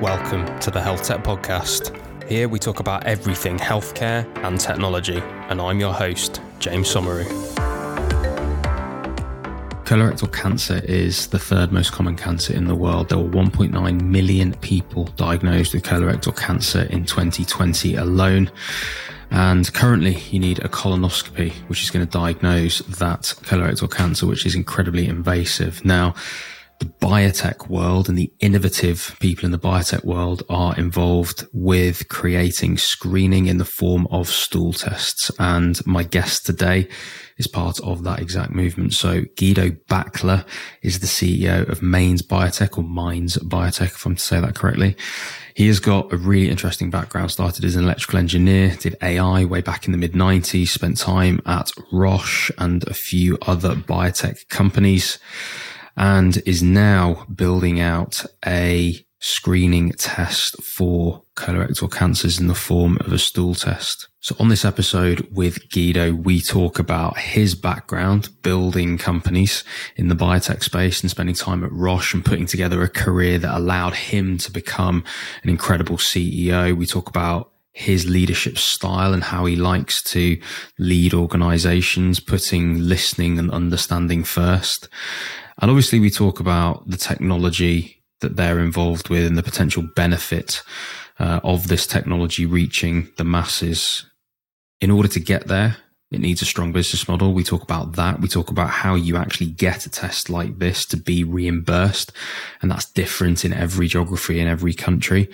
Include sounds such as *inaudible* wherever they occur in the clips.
Welcome to the Health Tech Podcast. Here we talk about everything healthcare and technology, and I'm your host, James Somauroo. Colorectal cancer is the third most common cancer in the world. There were 1.9 million people diagnosed with colorectal cancer in 2020 alone. And currently, you need a colonoscopy, which is going to diagnose that colorectal cancer, which is incredibly invasive. Now, the biotech world and the innovative people in the biotech world are involved with creating screening in the form of stool tests. And my guest today is part of that exact movement. So Guido Baechler is the CEO of Mainz Biotech or Mines Biotech, if I'm to say that correctly. He has got a really interesting background, started as an electrical engineer, did AI way back in the mid 90s, spent time at Roche and a few other biotech companies and is now building out a screening test for colorectal cancers in the form of a stool test. So on this episode with Guido, we talk about his background building companies in the biotech space and spending time at Roche and putting together a career that allowed him to become an incredible CEO. We talk about his leadership style and how he likes to lead organizations, putting listening and understanding first. And obviously we talk about the technology that they're involved with and the potential benefit uh, of this technology reaching the masses. In order to get there, it needs a strong business model. We talk about that. We talk about how you actually get a test like this to be reimbursed. And that's different in every geography in every country.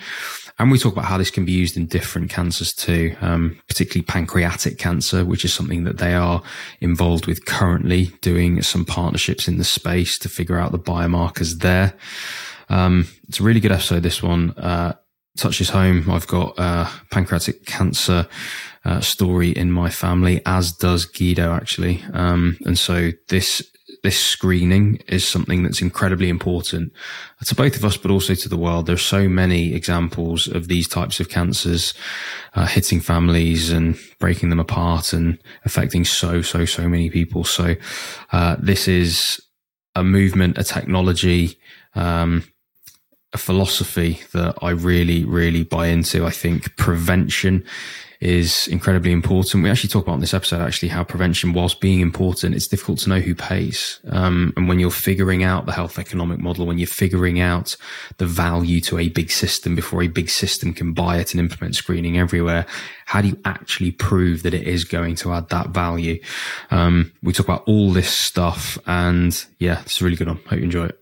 And we talk about how this can be used in different cancers too, um, particularly pancreatic cancer, which is something that they are involved with currently doing some partnerships in the space to figure out the biomarkers there. Um, it's a really good episode. This one, uh, touches home. I've got a pancreatic cancer uh, story in my family, as does Guido actually. Um, and so this this screening is something that's incredibly important to both of us, but also to the world. There's so many examples of these types of cancers uh, hitting families and breaking them apart and affecting so, so, so many people. So uh, this is a movement, a technology, um, a philosophy that I really, really buy into. I think prevention is incredibly important. We actually talk about in this episode actually how prevention, whilst being important, it's difficult to know who pays. Um, and when you're figuring out the health economic model, when you're figuring out the value to a big system before a big system can buy it and implement screening everywhere, how do you actually prove that it is going to add that value? Um, we talk about all this stuff, and yeah, it's a really good one. Hope you enjoy it.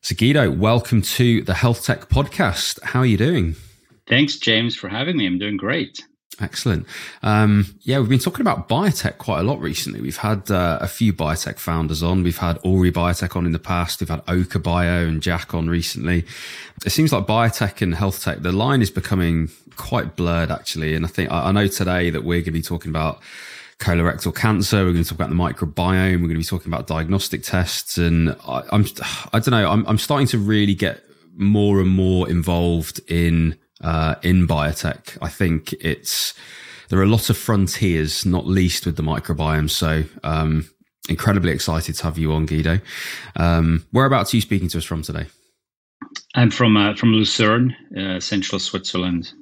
So Guido, welcome to the Health Tech Podcast. How are you doing? Thanks, James, for having me. I'm doing great. Excellent. Um, yeah, we've been talking about biotech quite a lot recently. We've had uh, a few biotech founders on. We've had Ori Biotech on in the past. We've had Oka Bio and Jack on recently. It seems like biotech and health tech, the line is becoming quite blurred actually. And I think I, I know today that we're going to be talking about colorectal cancer. We're going to talk about the microbiome. We're going to be talking about diagnostic tests. And I, I'm, I don't know, I'm, I'm starting to really get more and more involved in uh, in biotech. I think it's there are a lot of frontiers, not least with the microbiome. So, um, incredibly excited to have you on, Guido. Um, whereabouts are you speaking to us from today? I'm from uh, from Lucerne, uh, central Switzerland,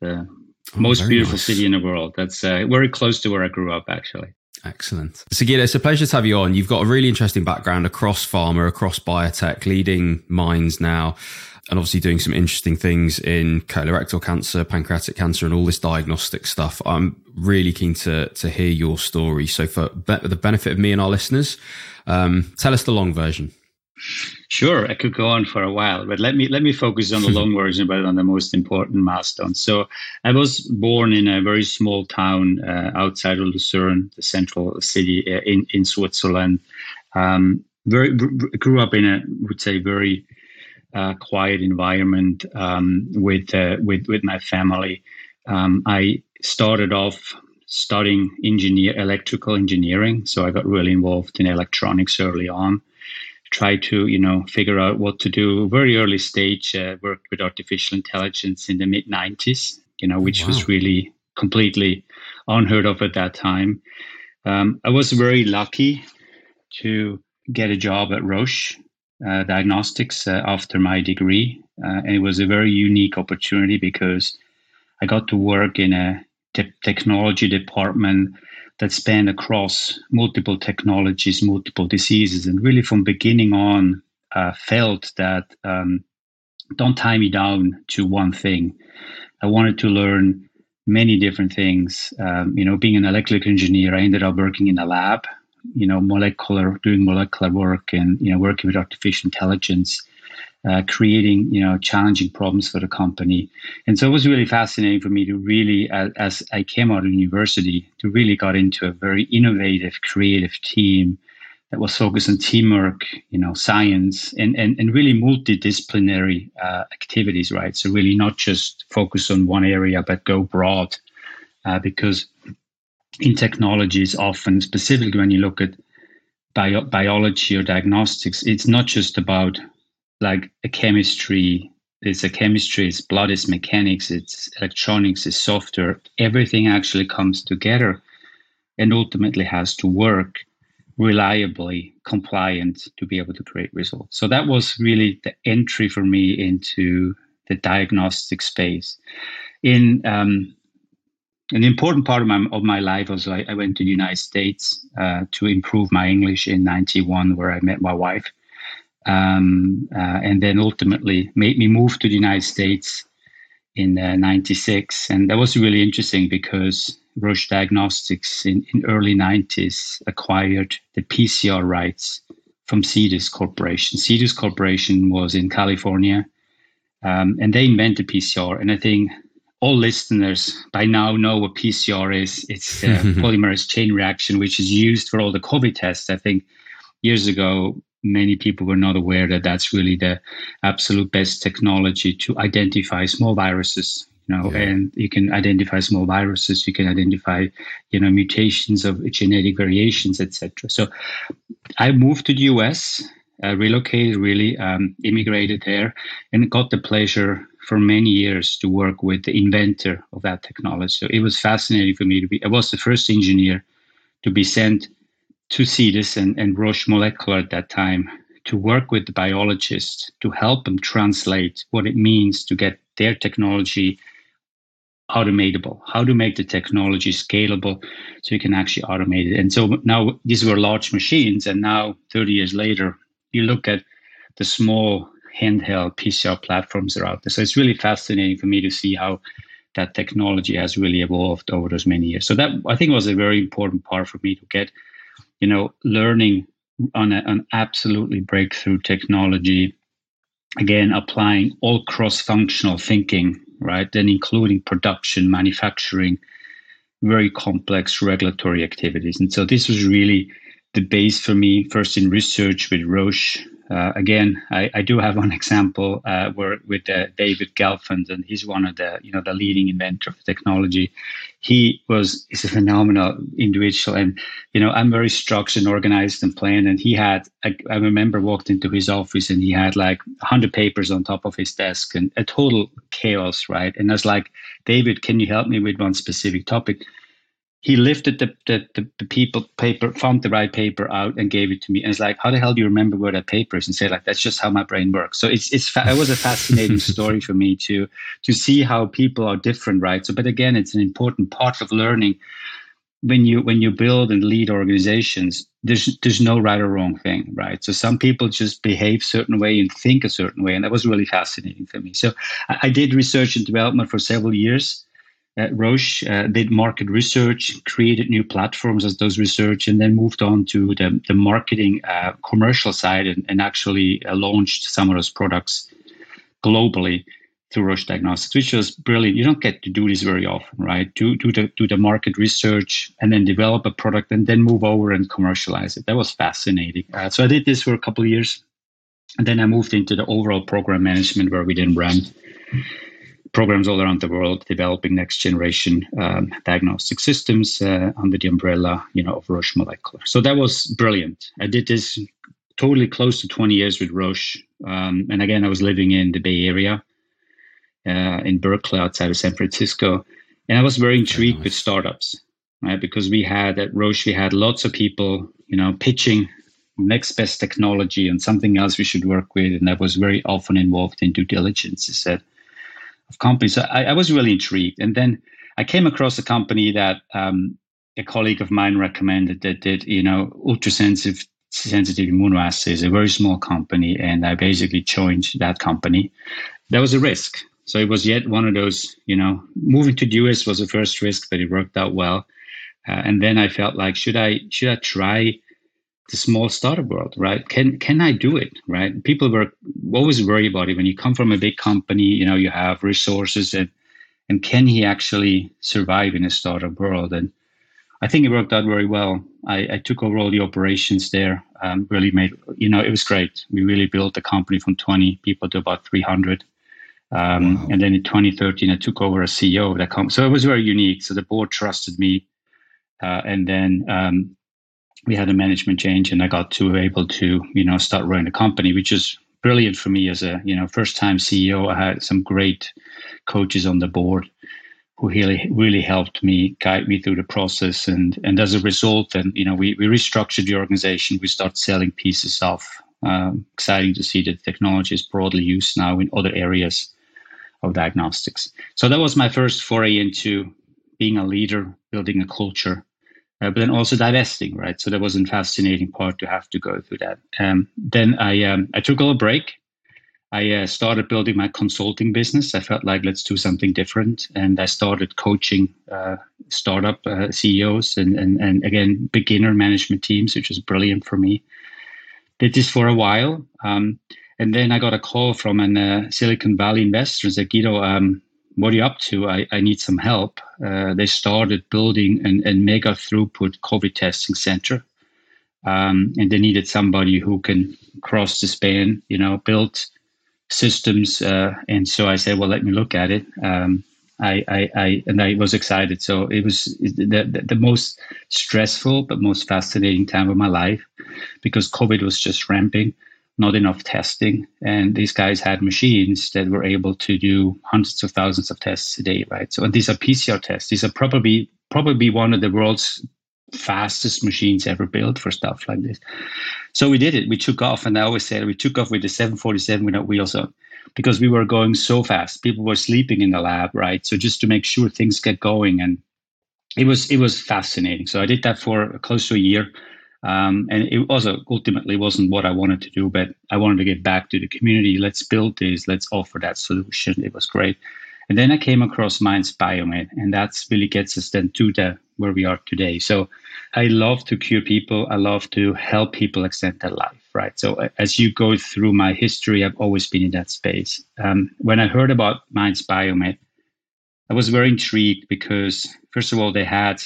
the oh, most beautiful nice. city in the world. That's uh, very close to where I grew up, actually. Excellent. So, Guido, it's a pleasure to have you on. You've got a really interesting background across pharma, across biotech, leading Mainz now and obviously doing some interesting things in colorectal cancer, pancreatic cancer, and all this diagnostic stuff. I'm really keen to to hear your story. So, for be- the benefit of me and our listeners, um, tell us the long version. Sure, I could go on for a while, but let me let me focus on the *laughs* long version, but on the most important milestone. So, I was born in a very small town uh, outside of Lucerne, the central city uh, in in Switzerland. Um, very grew up in a would say very uh, quiet environment um, with, uh, with with my family. Um, I started off studying engineer electrical engineering, so I got really involved in electronics early on. Tried to you know figure out what to do. Very early stage, uh, worked with artificial intelligence in the mid '90s, you know, which wow. was really completely unheard of at that time. Um, I was very lucky to get a job at Roche uh, diagnostics uh, after my degree. uh, and it was a very unique opportunity because I got to work in a te- technology department that spanned across multiple technologies, multiple diseases, and really from beginning on uh, felt that um, don't tie me down to one thing. I wanted to learn many different things. Um, you know, being an electrical engineer, I ended up working in a lab. You know, molecular, doing molecular work, and you know, working with artificial intelligence uh, creating you know challenging problems for the company. And so it was really fascinating for me to really as, as i came out of university to really got into a very innovative creative team that was focused on teamwork you know science and and, and really multidisciplinary uh, activities right? So really not just focus on one area but go broad uh, because in technologies often specifically when you look at bio- biology or diagnostics it's not just about like a chemistry. It's a chemistry it's blood it's mechanics it's electronics it's software. Everything actually comes together and ultimately has to work reliably compliant to be able to create results. So that was really the entry for me into the diagnostic space. In um, an important part of my of my life was I, I went to the United States uh, to improve my English in '91, where I met my wife, um, uh, and then ultimately made me move to the United States in uh, 96. And that was really interesting because Roche Diagnostics in, in early 90s acquired the PCR rights from Cetus Corporation. Cetus Corporation was in California um, and they invented PCR. And I think all listeners by now know what PCR is. It's the *laughs* polymerase chain reaction, which is used for all the COVID tests. I think years ago, many people were not aware that that's really the absolute best technology to identify small viruses you know yeah. and you can identify small viruses you can identify you know mutations of genetic variations etc so i moved to the us uh, relocated really um, immigrated there and got the pleasure for many years to work with the inventor of that technology so it was fascinating for me to be i was the first engineer to be sent to Cetus and, and Roche Molecular at that time to work with the biologists to help them translate what it means to get their technology automatable, how to make the technology scalable so you can actually automate it. And so now these were large machines, and now 30 years later, you look at the small handheld PCR platforms are out there. So it's really fascinating for me to see how that technology has really evolved over those many years. So that I think was a very important part for me to get you know, learning on a, an absolutely breakthrough technology, again, applying all cross-functional thinking, right? Then including production, manufacturing, very complex regulatory activities. And so this was really the base for me, first in research with Roche, uh, again, I, I, do have one *laughs* example uh, where with uh, David Gelfand, and he's one of the you know the leading inventor of technology. He was is a phenomenal individual, and you know I'm very structured, and organized, and planned. And he had I, I remember walked into his office, and he had like hundred papers on top of his desk, and a total chaos, right? And I was like, David, can you help me with one specific topic? He lifted the, the, the, the, people paper, found the right paper out and gave it to me. And it's like, how the hell do you remember where that paper is? And say like, that's just how my brain works. So it's, it's, it was a fascinating *laughs* story for me to, to see how people are different, right? So, but again, it's an important part of learning when you, when you build and lead organizations, there's, there's no right or wrong thing, right? So some people just behave certain way and think a certain way. And that was really fascinating for me. So I, I did research and development for several years Roche uh, did market research, created new platforms as those research, and then moved on to the, the marketing uh, commercial side and, and actually uh, launched some of those products globally through Roche Diagnostics, which was brilliant. You don't get to do this very often, right? Do, do, the, do the market research and then develop a product and then move over and commercialize it. That was fascinating. Uh, so I did this for a couple of years. And then I moved into the overall program management where we then ran programs all around the world developing next generation um, diagnostic systems uh, under the umbrella, you know, of Roche Molecular. So that was brilliant. I did this totally close to 20 years with Roche, um, and again, I was living in the Bay Area, uh, in Berkeley, outside of San Francisco, and I was very intrigued nice. with startups, right? Because we had at Roche, we had lots of people, you know, pitching next best technology and something else we should work with. And I was very often involved in due diligence of companies. So I, I was really intrigued. And then I came across a company that um, a colleague of mine recommended that did, you know, ultrasensitive sensitive immunoassays, a very small company, and I basically joined that company. There was a risk. So it was yet one of those, you know, moving to the US was the first risk, but it worked out well. Uh, and then I felt like, should I should I try the small startup world, right? Can can I do it, right? People were always worried about it when you come from a big company. You know, you have resources and and can he actually survive in a startup world? And I think it worked out very well. I, I took over all the operations there. Um, really made you know it was great. We really built the company from 20 people to about 300. Um, wow. And then in 2013, I took over as CEO of that company. So it was very unique. So the board trusted me, uh, and then um, we had a management change, and I got to able to you know start running the company, which is brilliant for me as a you know first time CEO. I had some great coaches on the board who really really helped me guide me through the process. And and as a result then you know we, we restructured the organization. We start selling pieces off um, exciting to see that technology is broadly used now in other areas of diagnostics. So that was my first foray into being a leader building a culture uh, but then also divesting right so that was a fascinating part to have to go through that um, then i um, i took a little break I uh, started building my consulting business. I felt like let's do something different, and I started coaching uh, startup uh, CEOs and, and and again beginner management teams, which was brilliant for me. Did this for a while, um, and then I got a call from a uh, Silicon Valley investor. Said, Guido, um, what are you up to? I, I need some help. Uh, they started building an, a mega throughput COVID testing center, um, and they needed somebody who can cross the span. You know, build systems. Uh, and so I said, well, let me look at it. Um, I, I, I, and I was excited. So it was the, the, the, most stressful but most fascinating time of my life because COVID was just ramping, not enough testing, and these guys had machines that were able to do hundreds of thousands of tests a day, right? So and these are PCR tests. These are probably probably one of the world's fastest machines ever built for stuff like this. So we did it. We took off, and I always said we took off with the 747 without wheels on because we were going so fast. People were sleeping in the lab, right? So just to make sure things get going, and it was it was fascinating. So I did that for close to a year. Um, and it also ultimately wasn't what I wanted to do, but I wanted to get back to the community. Let's build this. Let's offer that solution. It was great. And then I came across Mainz Biomed, and that's really gets us then to the where we are today. So I love to cure people. I love to help people extend their life, right? So as you go through my history, I've always been in that space. Um, when I heard about Mainz Biomed, I was very intrigued because first of all, they had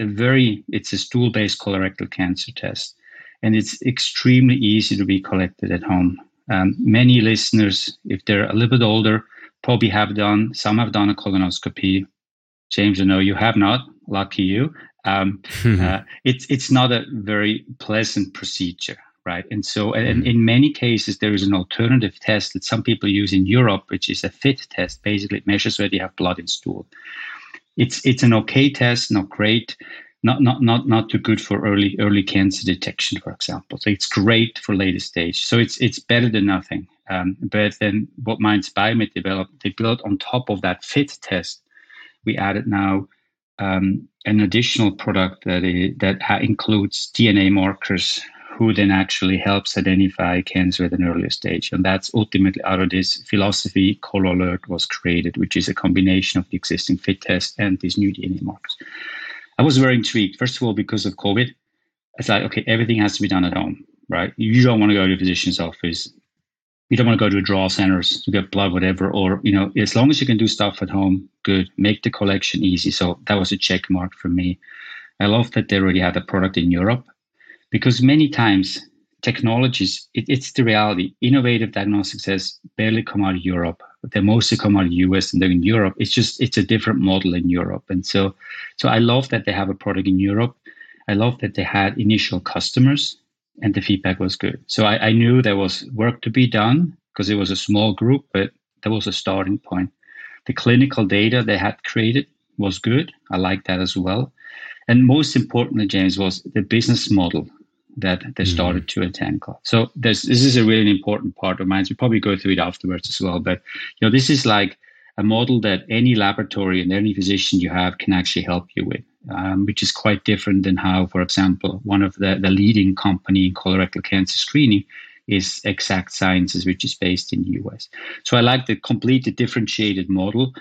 a very it's a stool-based colorectal cancer test, and it's extremely easy to be collected at home. Um, many listeners, if they're a little bit older, probably have done some have done a colonoscopy. James, I know you have not. Lucky you. Um, *laughs* uh, it's it's not a very pleasant procedure, right? And so, and mm-hmm. in many cases, there is an alternative test that some people use in Europe, which is a FIT test. Basically, it measures whether you have blood in stool. It's it's an okay test, not great, not not not not too good for early early cancer detection, for example. So it's great for later stage. So it's it's better than nothing. Um, but then what Mainz Biomed developed, they built on top of that FIT test. We added now um, an additional product that is, that includes DNA markers who then actually helps identify cancer at an earlier stage. And that's ultimately out of this philosophy, ColoAlert was created, which is a combination of the existing FIT test and these new DNA markers. I was very intrigued, first of all, because of COVID. It's like, okay, everything has to be done at home, right? You don't want to go to a physician's office you don't want to go to a draw centers to get blood, whatever, or you know, as long as you can do stuff at home, good. Make the collection easy. So that was a check mark for me. I love that they already had a product in Europe because many times technologies, it, it's the reality. Innovative diagnostics has barely come out of Europe. They mostly come out of the US and they're in Europe. It's just it's a different model in Europe. And so so I love that they have a product in Europe. I love that they had initial customers and the feedback was good. So I, I knew there was work to be done because it was a small group, but there was a starting point. The clinical data they had created was good. I like that as well. And most importantly, James, was the business model that they mm-hmm. started to attend class. So this is a really important part of mine. We'll probably go through it afterwards as well. But you know, this is like a model that any laboratory and any physician you have can actually help you with, um, which is quite different than how, for example, one of the, the leading company in colorectal cancer screening is Exact Sciences, which is based in the US. So I like the completely differentiated model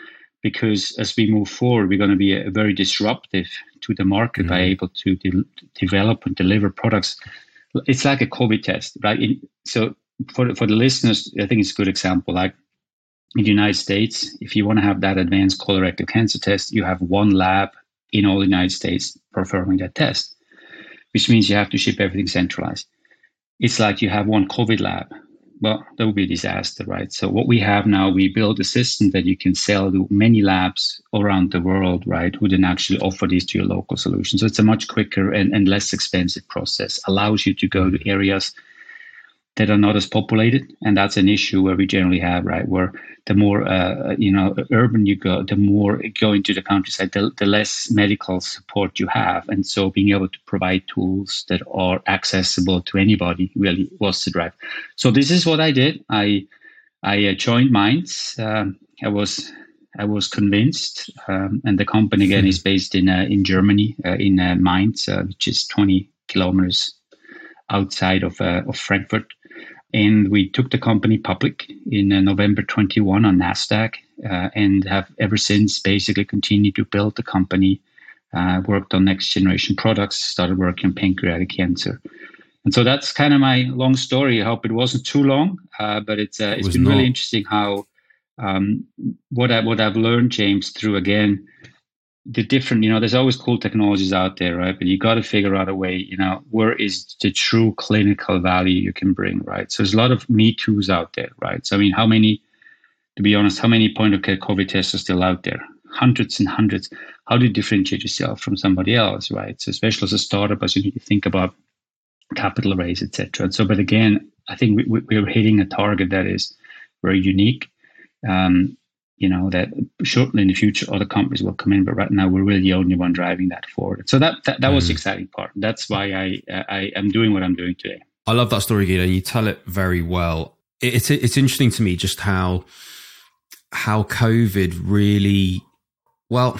because as we move forward, we're going to be a, very disruptive to the market mm-hmm. by able to de- develop and deliver products. It's like a COVID test, right? In, so for for the listeners, I think it's a good example. Like in the United States, if you want to have that advanced colorectal cancer test, you have one lab in all the United States performing that test, which means you have to ship everything centralized. It's like you have one COVID lab well, that would be a disaster, right? So what we have now, we build a system that you can sell to many labs around the world, right? Who then actually offer these to your local solution. So it's a much quicker and, and less expensive process. Allows you to go to areas that are not as populated, and that's an issue where we generally have right where the more uh, you know urban you go, the more go into the countryside, the, the less medical support you have, and so being able to provide tools that are accessible to anybody really was the drive. So this is what I did. I I uh, joined Mainz. Um, I was I was convinced, um, and the company again is based in uh, in Germany, uh, in uh, Mainz, uh, which is 20 kilometers outside of uh, of Frankfurt and we took the company public in uh, November 21 on Nasdaq, uh, and have ever since basically continued to build the company. Uh, worked on next generation products, started working on pancreatic cancer, and so that's kind of my long story. I hope it wasn't too long, uh, but it's uh, it's it been not. really interesting how um, what I what I've learned, James, through again the different, you know, there's always cool technologies out there, right? But you got to figure out a way, you know, where is the true clinical value you can bring, right? So there's a lot of me too's out there, right? So I mean, how many, to be honest, how many point of care COVID tests are still out there? Hundreds and hundreds. How do you differentiate yourself from somebody else, right? So especially as a startup, as you need to think about capital raise, etc. So, but again, I think we, we, we're hitting a target that is very unique. Um, you know that shortly in the future other companies will come in but right now we're really the only one driving that forward. So that that, that mm. was the exciting part. That's why i i am doing what i'm doing today. I love that story Guido. You tell it very well. It's it's interesting to me just how how covid really well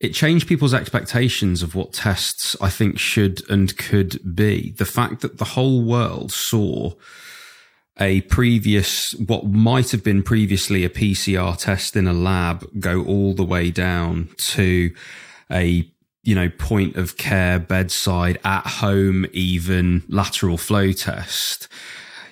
it changed people's expectations of what tests i think should and could be. The fact that the whole world saw a previous, what might have been previously a PCR test in a lab go all the way down to a, you know, point of care, bedside, at home, even lateral flow test.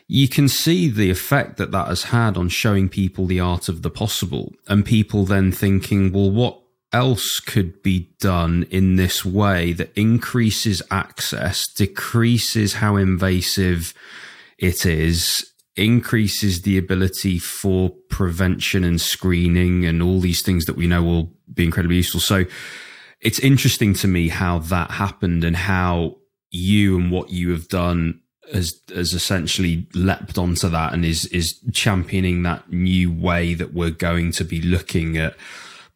You can see the effect that that has had on showing people the art of the possible and people then thinking, well, what else could be done in this way that increases access, decreases how invasive it is increases the ability for prevention and screening and all these things that we know will be incredibly useful. So it's interesting to me how that happened and how you and what you have done has has essentially leapt onto that and is is championing that new way that we're going to be looking at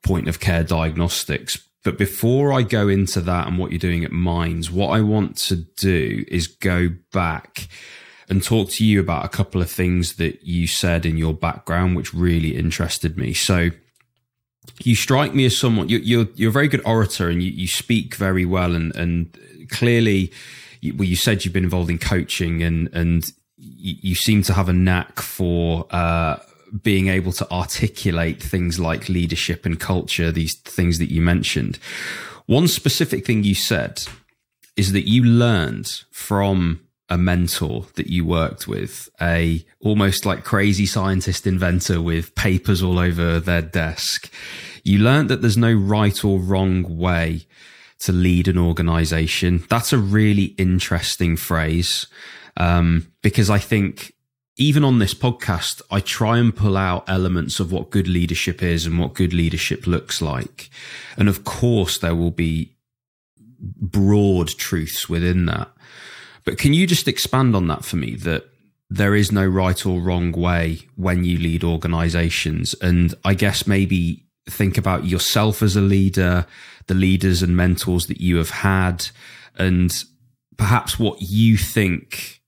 point of care diagnostics. But before I go into that and what you're doing at Mainz, what I want to do is go back and talk to you about a couple of things that you said in your background, which really interested me. So, you strike me as someone you're you're, you're a very good orator and you, you speak very well and and clearly well you said you've been involved in coaching and and you, you seem to have a knack for uh, being able to articulate things like leadership and culture these things that you mentioned one specific thing you said is that you learned from a mentor that you worked with, a almost like crazy scientist inventor with papers all over their desk. You learned that there's no right or wrong way to lead an organization. That's a really interesting phrase. Um, because I think even on this podcast, I try and pull out elements of what good leadership is and what good leadership looks like. And of course, there will be broad truths within that. But can you just expand on that for me that there is no right or wrong way when you lead organizations? And I guess maybe think about yourself as a leader, the leaders and mentors that you have had, and perhaps what you think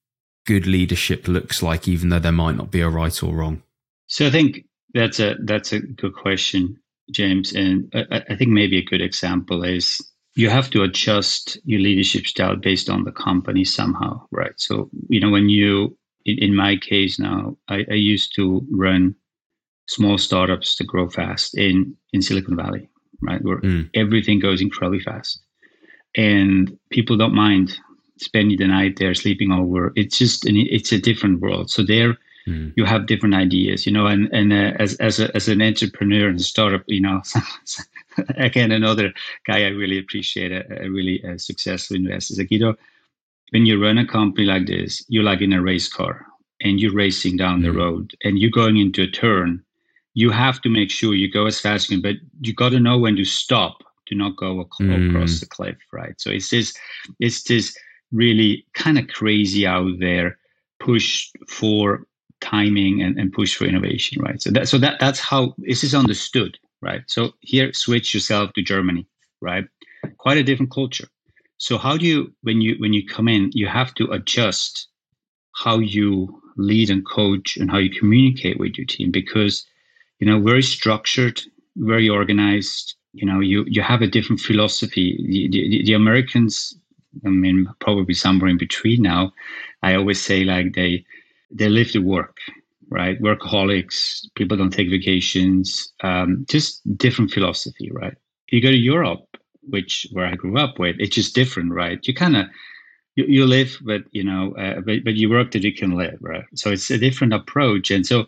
good leadership looks like, even though there might not be a right or wrong? So I think that's a that's a good question, James, and I, I think maybe a good example is you have to adjust your leadership style based on the company somehow, right? So you know when you in, in my case now, I, I used to run small startups to grow fast in in Silicon Valley, right? Where mm. everything goes incredibly fast, and people don't mind spending the night there, sleeping over. It's just an, it's a different world. So there, mm. you have different ideas, you know. And and uh, as as a, as an entrepreneur and startup, you know, *laughs* *laughs* again another guy I really appreciate, a, a really a uh, successful investor, is like you know, when you run a company like this, you're like in a race car and you're racing down the hmm. road and you're going into a turn. You have to make sure you go as fast as you can, but you got to know when to stop to not go across mm. the cliff, right? So it's this, it's this really kind of crazy out there push for timing and, and push for innovation right so that so that that's how this is understood right? So here switch yourself to germany right? Quite a different culture. So how do you when you when you come in you have to adjust how you lead and coach and how you communicate with your team because you know very structured very organized you know you you have a different philosophy. The, the, the americans I mean, probably somewhere in between now. I always say like they they live to work, right? Workaholics. People don't take vacations. Um, just different philosophy, right? You go to Europe, which where I grew up with, it's just different, right? You kind of you, you live, but you know, uh, but but you work that you can live, right? So it's a different approach, and so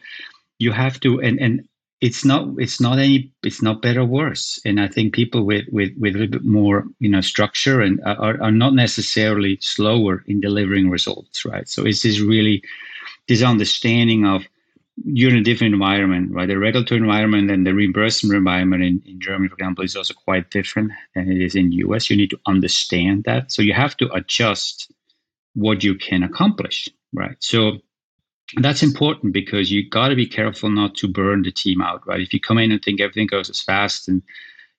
you have to and and it's not it's not any it's not better or worse and i think people with with with a little bit more you know structure and are, are not necessarily slower in delivering results right so it's this really this understanding of you're in a different environment right the regulatory environment and the reimbursement environment in, in germany for example is also quite different than it is in the us you need to understand that so you have to adjust what you can accomplish right so that's important because you got to be careful not to burn the team out, right? If you come in and think everything goes as fast and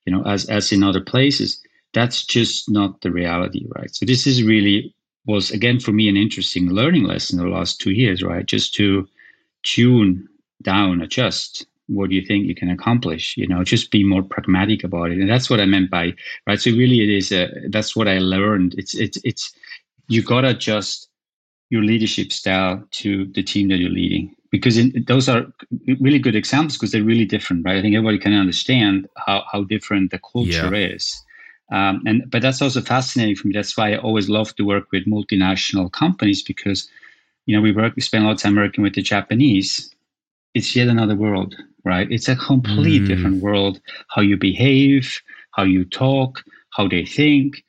you know as as in other places, that's just not the reality, right? So this is really was again for me an interesting learning lesson the last two years, right? Just to tune down, adjust. What do you think you can accomplish? You know, just be more pragmatic about it, and that's what I meant by right. So really, it is a that's what I learned. It's it's it's you got to adjust your leadership style to the team that you're leading because in, those are really good examples because they're really different right i think everybody can understand how, how different the culture yeah. is um, and but that's also fascinating for me that's why i always love to work with multinational companies because you know we work we spend a lot of time working with the japanese it's yet another world right it's a complete mm. different world how you behave how you talk how they think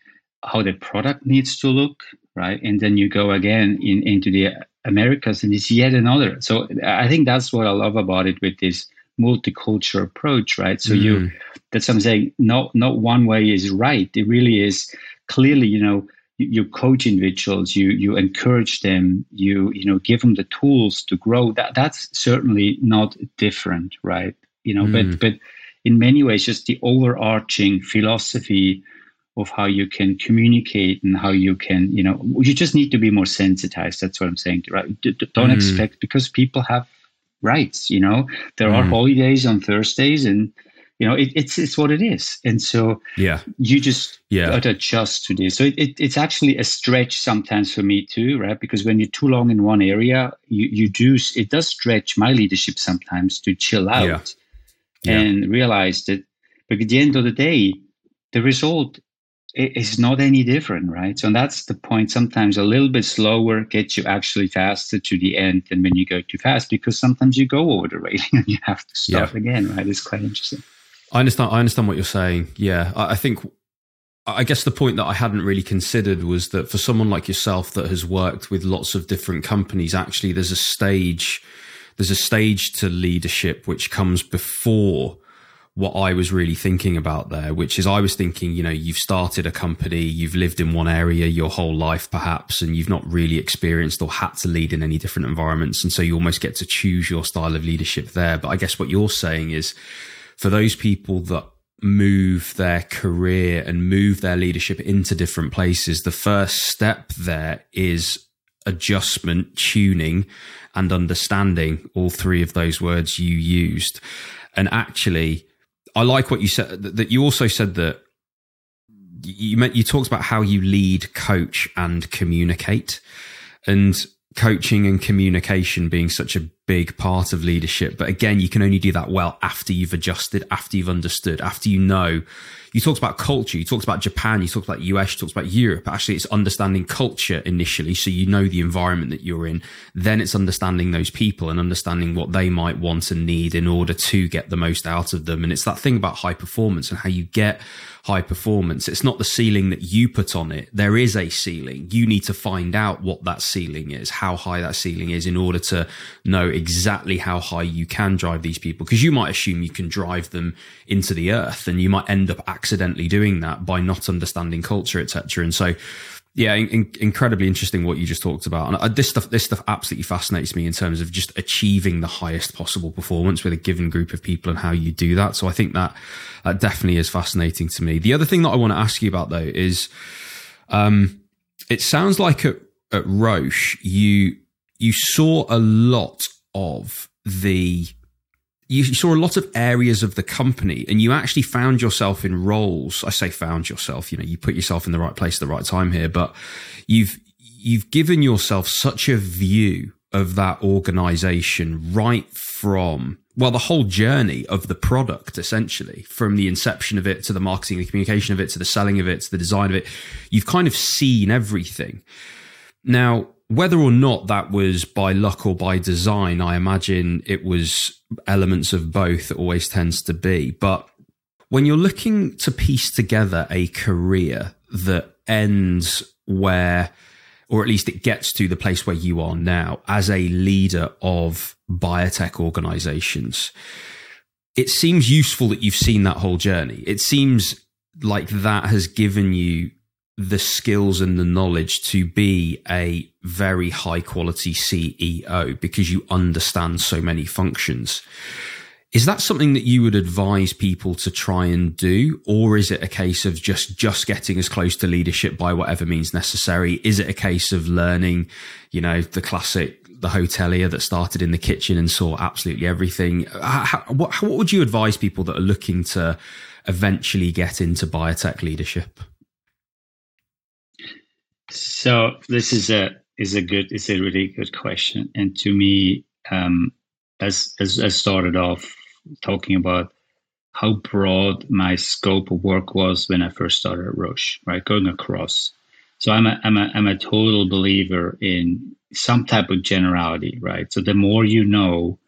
how the product needs to look right? And then you go again in, into the Americas, and it's yet another. So I think that's what I love about it with this multicultural approach, right? So mm. you, that's what I'm saying. Not not one way is right. It really is clearly, you know, you, you coach individuals, you you encourage them, you you know, give them the tools to grow. That that's certainly not different, right? You know, mm. but but in many ways, just the overarching philosophy of how you can communicate and how you can you know you just need to be more sensitized that's what i'm saying right don't mm. expect because people have rights you know there mm. are holidays on thursdays and you know it, it's it's what it is and so yeah you just yeah got to adjust to this so it, it, it's actually a stretch sometimes for me too right because when you're too long in one area you you do it does stretch my leadership sometimes to chill out yeah. Yeah. and realize that but at the end of the day the result it's not any different, right? So that's the point. Sometimes a little bit slower gets you actually faster to the end than when you go too fast because sometimes you go over the railing *laughs* and you have to stop yeah. again, right? It's quite interesting. I understand. I understand what you're saying. Yeah, I, I think. I guess the point that I hadn't really considered was that for someone like yourself that has worked with lots of different companies, actually, there's a stage. There's a stage to leadership which comes before what I was really thinking about there, which is I was thinking, you know, you've started a company, you've lived in one area your whole life, perhaps, and you've not really experienced or had to lead in any different environments. And so you almost get to choose your style of leadership there. But I guess what you're saying is for those people that move their career and move their leadership into different places, the first step there is adjustment, tuning, and understanding all three of those words you used. And actually, I like what you said that you also said that you meant you talked about how you lead, coach, and communicate. And coaching and communication being such a big part of leadership. But again, you can only do that well after you've adjusted, after you've understood, after you know. You talked about culture, you talked about Japan, you talked about US, you talked about Europe. Actually, it's understanding culture initially. So you know the environment that you're in. Then it's understanding those people and understanding what they might want and need in order to get the most out of them. And it's that thing about high performance and how you get high performance. It's not the ceiling that you put on it. There is a ceiling. You need to find out what that ceiling is, how high that ceiling is in order to know exactly how high you can drive these people. Because you might assume you can drive them into the earth and you might end up accidentally doing that by not understanding culture, etc. And so yeah, in, incredibly interesting what you just talked about, and uh, this stuff this stuff absolutely fascinates me in terms of just achieving the highest possible performance with a given group of people and how you do that. So I think that that definitely is fascinating to me. The other thing that I want to ask you about though is, um, it sounds like at, at Roche you you saw a lot of the you saw a lot of areas of the company and you actually found yourself in roles. I say found yourself, you know, you put yourself in the right place at the right time here, but you've, you've given yourself such a view of that organization right from, well, the whole journey of the product, essentially, from the inception of it to the marketing and communication of it to the selling of it to the design of it. You've kind of seen everything. Now, whether or not that was by luck or by design, I imagine it was elements of both. It always tends to be. But when you're looking to piece together a career that ends where, or at least it gets to the place where you are now as a leader of biotech organizations, it seems useful that you've seen that whole journey. It seems like that has given you the skills and the knowledge to be a very high quality CEO because you understand so many functions. Is that something that you would advise people to try and do? Or is it a case of just, just getting as close to leadership by whatever means necessary? Is it a case of learning, you know, the classic, the hotelier that started in the kitchen and saw absolutely everything? How, what, what would you advise people that are looking to eventually get into biotech leadership? So this is a is a good is a really good question, and to me, um, as as I started off talking about how broad my scope of work was when I first started at Roche, right, going across. So I'm a I'm a I'm a total believer in some type of generality, right? So the more you know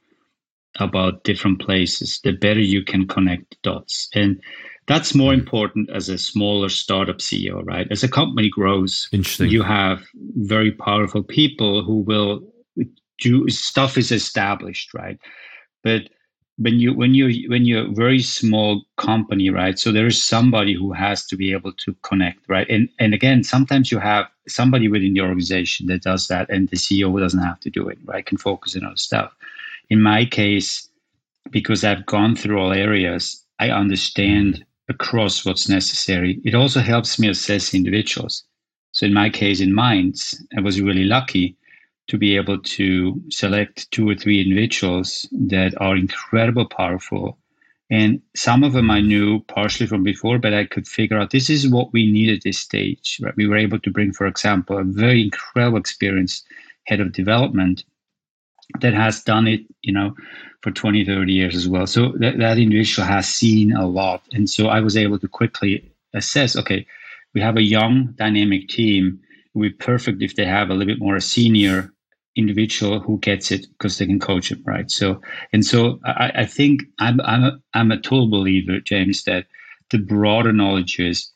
about different places, the better you can connect dots. And that's more important as a smaller startup CEO, right? As a company grows, Interesting. you have very powerful people who will do stuff is established, right? But when you when you when you're a very small company, right? So there is somebody who has to be able to connect, right? And and again, sometimes you have somebody within the organization that does that, and the CEO doesn't have to do it, right? Can focus on other stuff. In my case, because I've gone through all areas, I understand mm. Across what's necessary. It also helps me assess individuals. So in my case, in Mainz, I was really lucky to be able to select two or three individuals that are incredible powerful. And some of them I knew partially from before, but I could figure out this is what we need at this stage. Right? We were able to bring, for example, a very incredible experienced head of development that has done it, you know, for 20, 30 years as well. So that, that individual has seen a lot. And so I was able to quickly assess, okay, we have a young dynamic team. It would be perfect if they have a little bit more senior individual who gets it because they can coach them, right? So, and so I, I think I'm, I'm, a, I'm a total believer, James, that the broader knowledge is,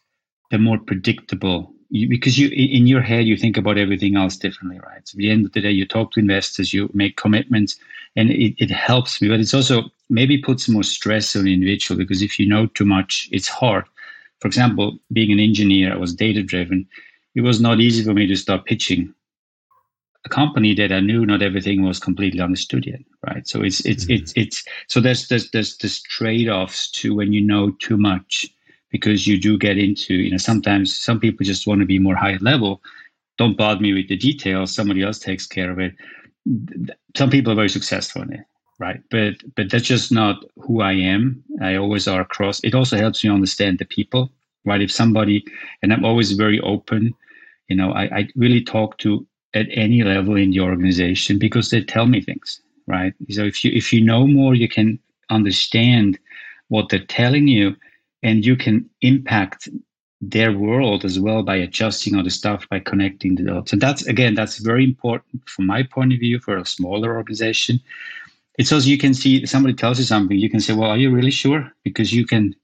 the more predictable you, because you in your head you think about everything else differently, right? So at the end of the day, you talk to investors, you make commitments, and it, it helps me. But it's also maybe puts more stress on the individual because if you know too much, it's hard. For example, being an engineer, I was data driven. It was not easy for me to start pitching a company that I knew not everything was completely understood yet, right? So it's it's mm-hmm. it's it's so there's there's there's this trade offs to when you know too much because you do get into you know sometimes some people just want to be more high level. Don't bother me with the details. Somebody else takes care of it. Some people are very successful in it, right? But but that's just not who I am. I always are across. It also helps me understand the people, right? If somebody and I'm always very open. You know, I, I really talk to at any level in the organization because they tell me things, right? So if you if you know more, you can understand what they're telling you, and you can impact their world as well by adjusting all the stuff by connecting the dots. And that's again, that's very important from my point of view for a smaller organization. It's also you can see somebody tells you something, you can say, "Well, are you really sure?" Because you can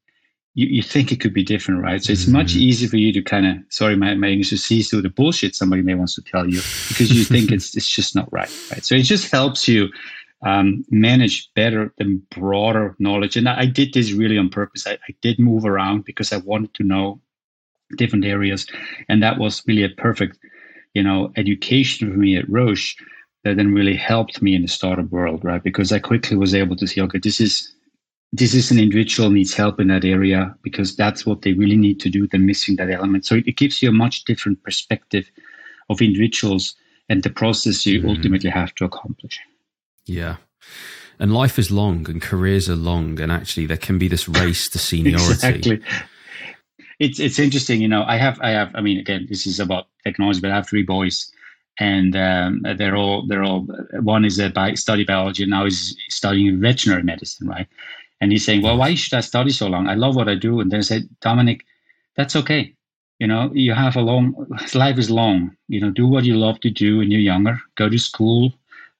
you, you think it could be different, right? So it's mm-hmm. much easier for you to kind of, sorry, my, my English to see through the bullshit somebody may wants to tell you because you think *laughs* it's it's just not right, right? So it just helps you um, manage better the broader knowledge. And I, I did this really on purpose. I, I, did move around because I wanted to know different areas, and that was really a perfect, you know, education for me at Roche that then really helped me in the startup world, right? Because I quickly was able to see, okay, this is this is an individual needs help in that area because that's what they really need to do. They're missing that element. So it, gives you a much different perspective of individuals and the process you mm-hmm. ultimately have to accomplish. Yeah. And life is long and careers are long and actually there can be this race to *laughs* seniority. exactly. It's it's interesting, you know. I have I have I mean again, this is about technology, but I have three boys and um, they're all they're all one is a bi- study biology and now he's studying veterinary medicine, right? And he's saying, well, why should I study so long? I love what I do. And then I said, Dominic, that's okay. You know, you have a long *laughs* life is long. You know, do what you love to do when you're younger. Go to school,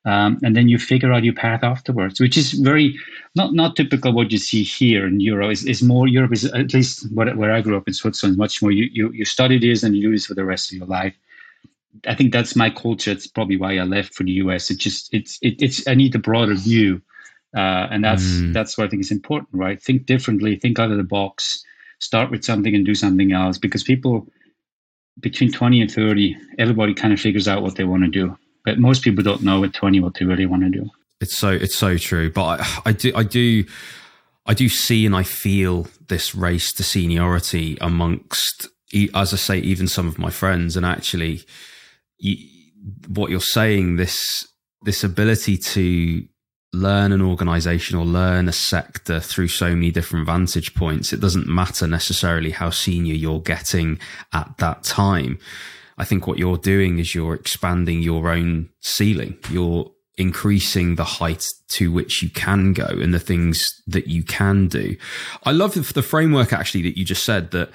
um, and then you figure out your path afterwards, which is very not not typical what you see here in Europe. Is is more Europe is at least where, where I grew up in Switzerland. Much more you, you you study this and you do this for the rest of your life. I think that's my culture. It's probably why I left for the US. It just it's it, it's I need a broader view uh, and that's mm. that's what I think is important, right? Think differently, think out of the box, start with something and do something else. Because people between 20 and 30, everybody kind of figures out what they want to do. But most people don't know at 20 what they really want to do. It's so it's so true. But I, I do I do I do see and I feel this race to seniority amongst, as I say, even some of my friends. And actually, you, what you're saying, this this ability to learn an organization or learn a sector through so many different vantage points. It doesn't matter necessarily how senior you're getting at that time. I think what you're doing is you're expanding your own ceiling. You're increasing the height to which you can go and the things that you can do. I love the framework actually that you just said that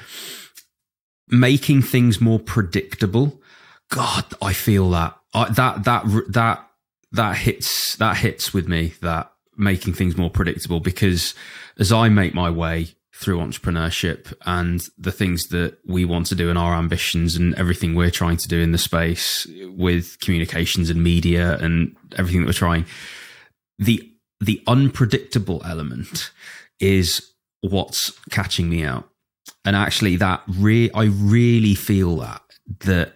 making things more predictable. God, I feel that I, that that that that hits that hits with me that making things more predictable because as I make my way through entrepreneurship and the things that we want to do and our ambitions and everything we're trying to do in the space with communications and media and everything that we're trying. The the unpredictable element is what's catching me out. And actually that re- I really feel that that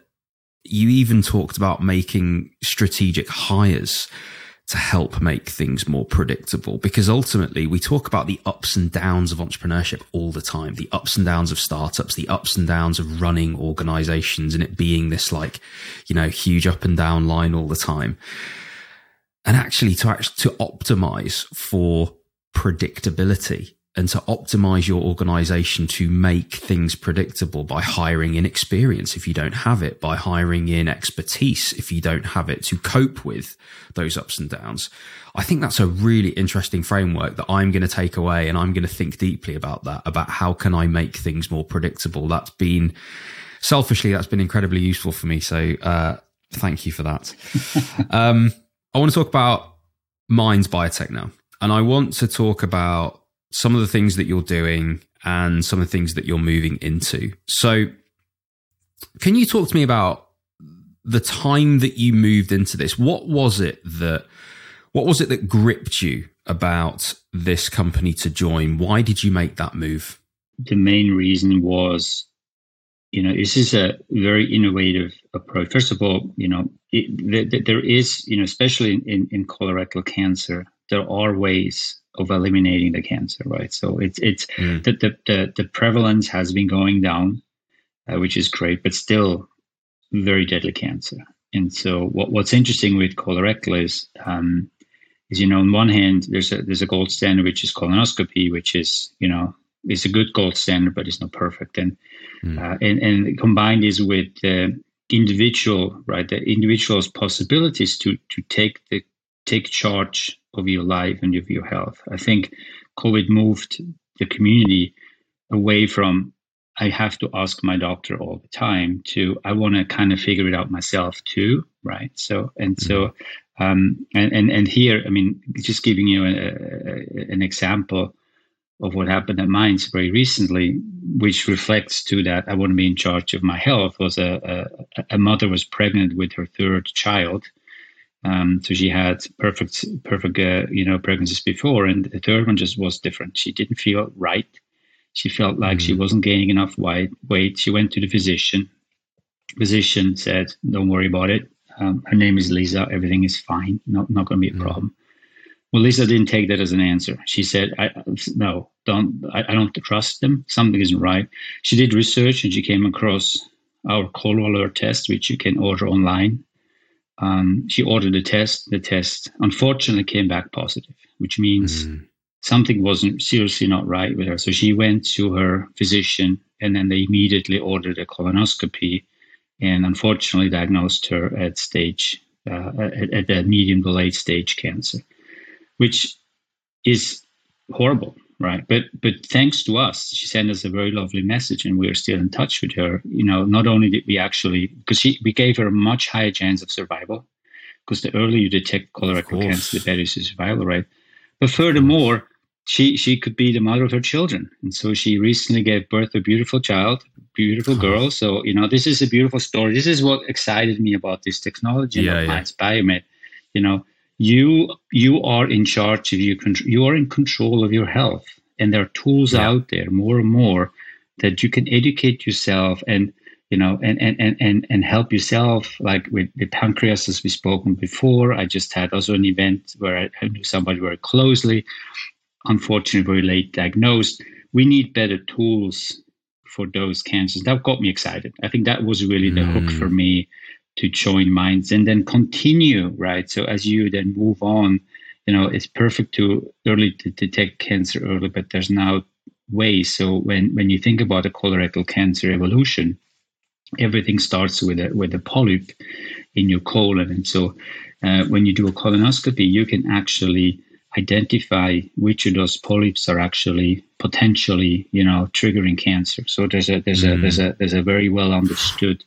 you even talked about making strategic hires to help make things more predictable. Because ultimately we talk about the ups and downs of entrepreneurship all the time. The ups and downs of startups the ups and downs of running organizations and it being this like you know huge up and down line all the time. And actually to actually to optimize for predictability and to optimize your organization to make things predictable by hiring in experience if you don't have it, by hiring in expertise if you don't have it to cope with those ups and downs. I think that's a really interesting framework that I'm going to take away and I'm going to think deeply about that, about how can I make things more predictable. That's been selfishly, that's been incredibly useful for me. So, uh, thank you for that. *laughs* um, I want to talk about Mainz Biotech now. And I want to talk about some of the things that you're doing and some of the things that you're moving into. So, can you talk to me about the time that you moved into this? What was it that what was it that gripped you about this company to join? Why did you make that move? The main reason was you know, this is a very innovative approach. First of all, you know, it, there is, you know, especially in, in colorectal cancer, there are ways of eliminating the cancer, right? So it's it's mm. the, the, the the prevalence has been going down, uh, which is great, but still very deadly cancer. And so what, what's interesting with colorectal is um, is you know on one hand there's a there's a gold standard which is colonoscopy, which is you know is a good gold standard, but it's not perfect. And mm. uh, and and combined is with the individual, right? The individual's possibilities to to take the take charge of your life and of your health. I think COVID moved the community away from I have to ask my doctor all the time to I want to kind of figure it out myself too, right? So and so um, and, and and here I mean just giving you a, a, an example of what happened at Mainz very recently, which reflects to that I want to be in charge of my health. Was a, a, a mother was pregnant with her third child, um, so she had perfect perfect uh, you know pregnancies before, and the third one just was different. She didn't feel right. She felt like mm-hmm. she wasn't gaining enough weight. Weight. She went to the physician. Physician said, "Don't worry about it. Um, her name is Lisa. Everything is fine. Not not going to be a mm-hmm. problem." Well, Lisa didn't take that as an answer. She said, I, "No, don't. I, I, don't trust them. Something isn't right." She did research and she came across our ColoAlert test, which you can order online. Um, she ordered a test. The test unfortunately came back positive, which means mm. something wasn't seriously not right with her. So she went to her physician, and then they immediately ordered a colonoscopy, and unfortunately diagnosed her at stage uh, at, at the medium to late stage cancer which is horrible right. But but thanks to us she sent us a very lovely message and we're still in touch with her. You know not only did we actually because she we gave her a much higher chance of survival because the earlier you detect colorectal cancer the better is the survival rate but furthermore she she could be the mother of her children. And so she recently gave birth to a beautiful child beautiful girl. So you know this is a beautiful story. This is what excited me about this technology yeah, and yeah. biomed you know you you are in charge of you you are in control of your health and there are tools yeah. out there more and more that you can educate yourself and you know and and and and, and help yourself like with the pancreas as we spoken before i just had also an event where I, knew somebody very closely unfortunately very late diagnosed we need better tools for those cancers that got me excited i think that was really the mm. hook for mm. me to join Mainz and then continue, right? So as you then move on, you know, it's perfect to early to detect cancer early, but there's now ways. So when when you think about a colorectal cancer evolution, everything starts with a with a polyp in your colon, and so uh, when you do a colonoscopy, you can actually identify which of those polyps are actually potentially, you know, triggering cancer. So there's a there's mm. a there's a there's a very well understood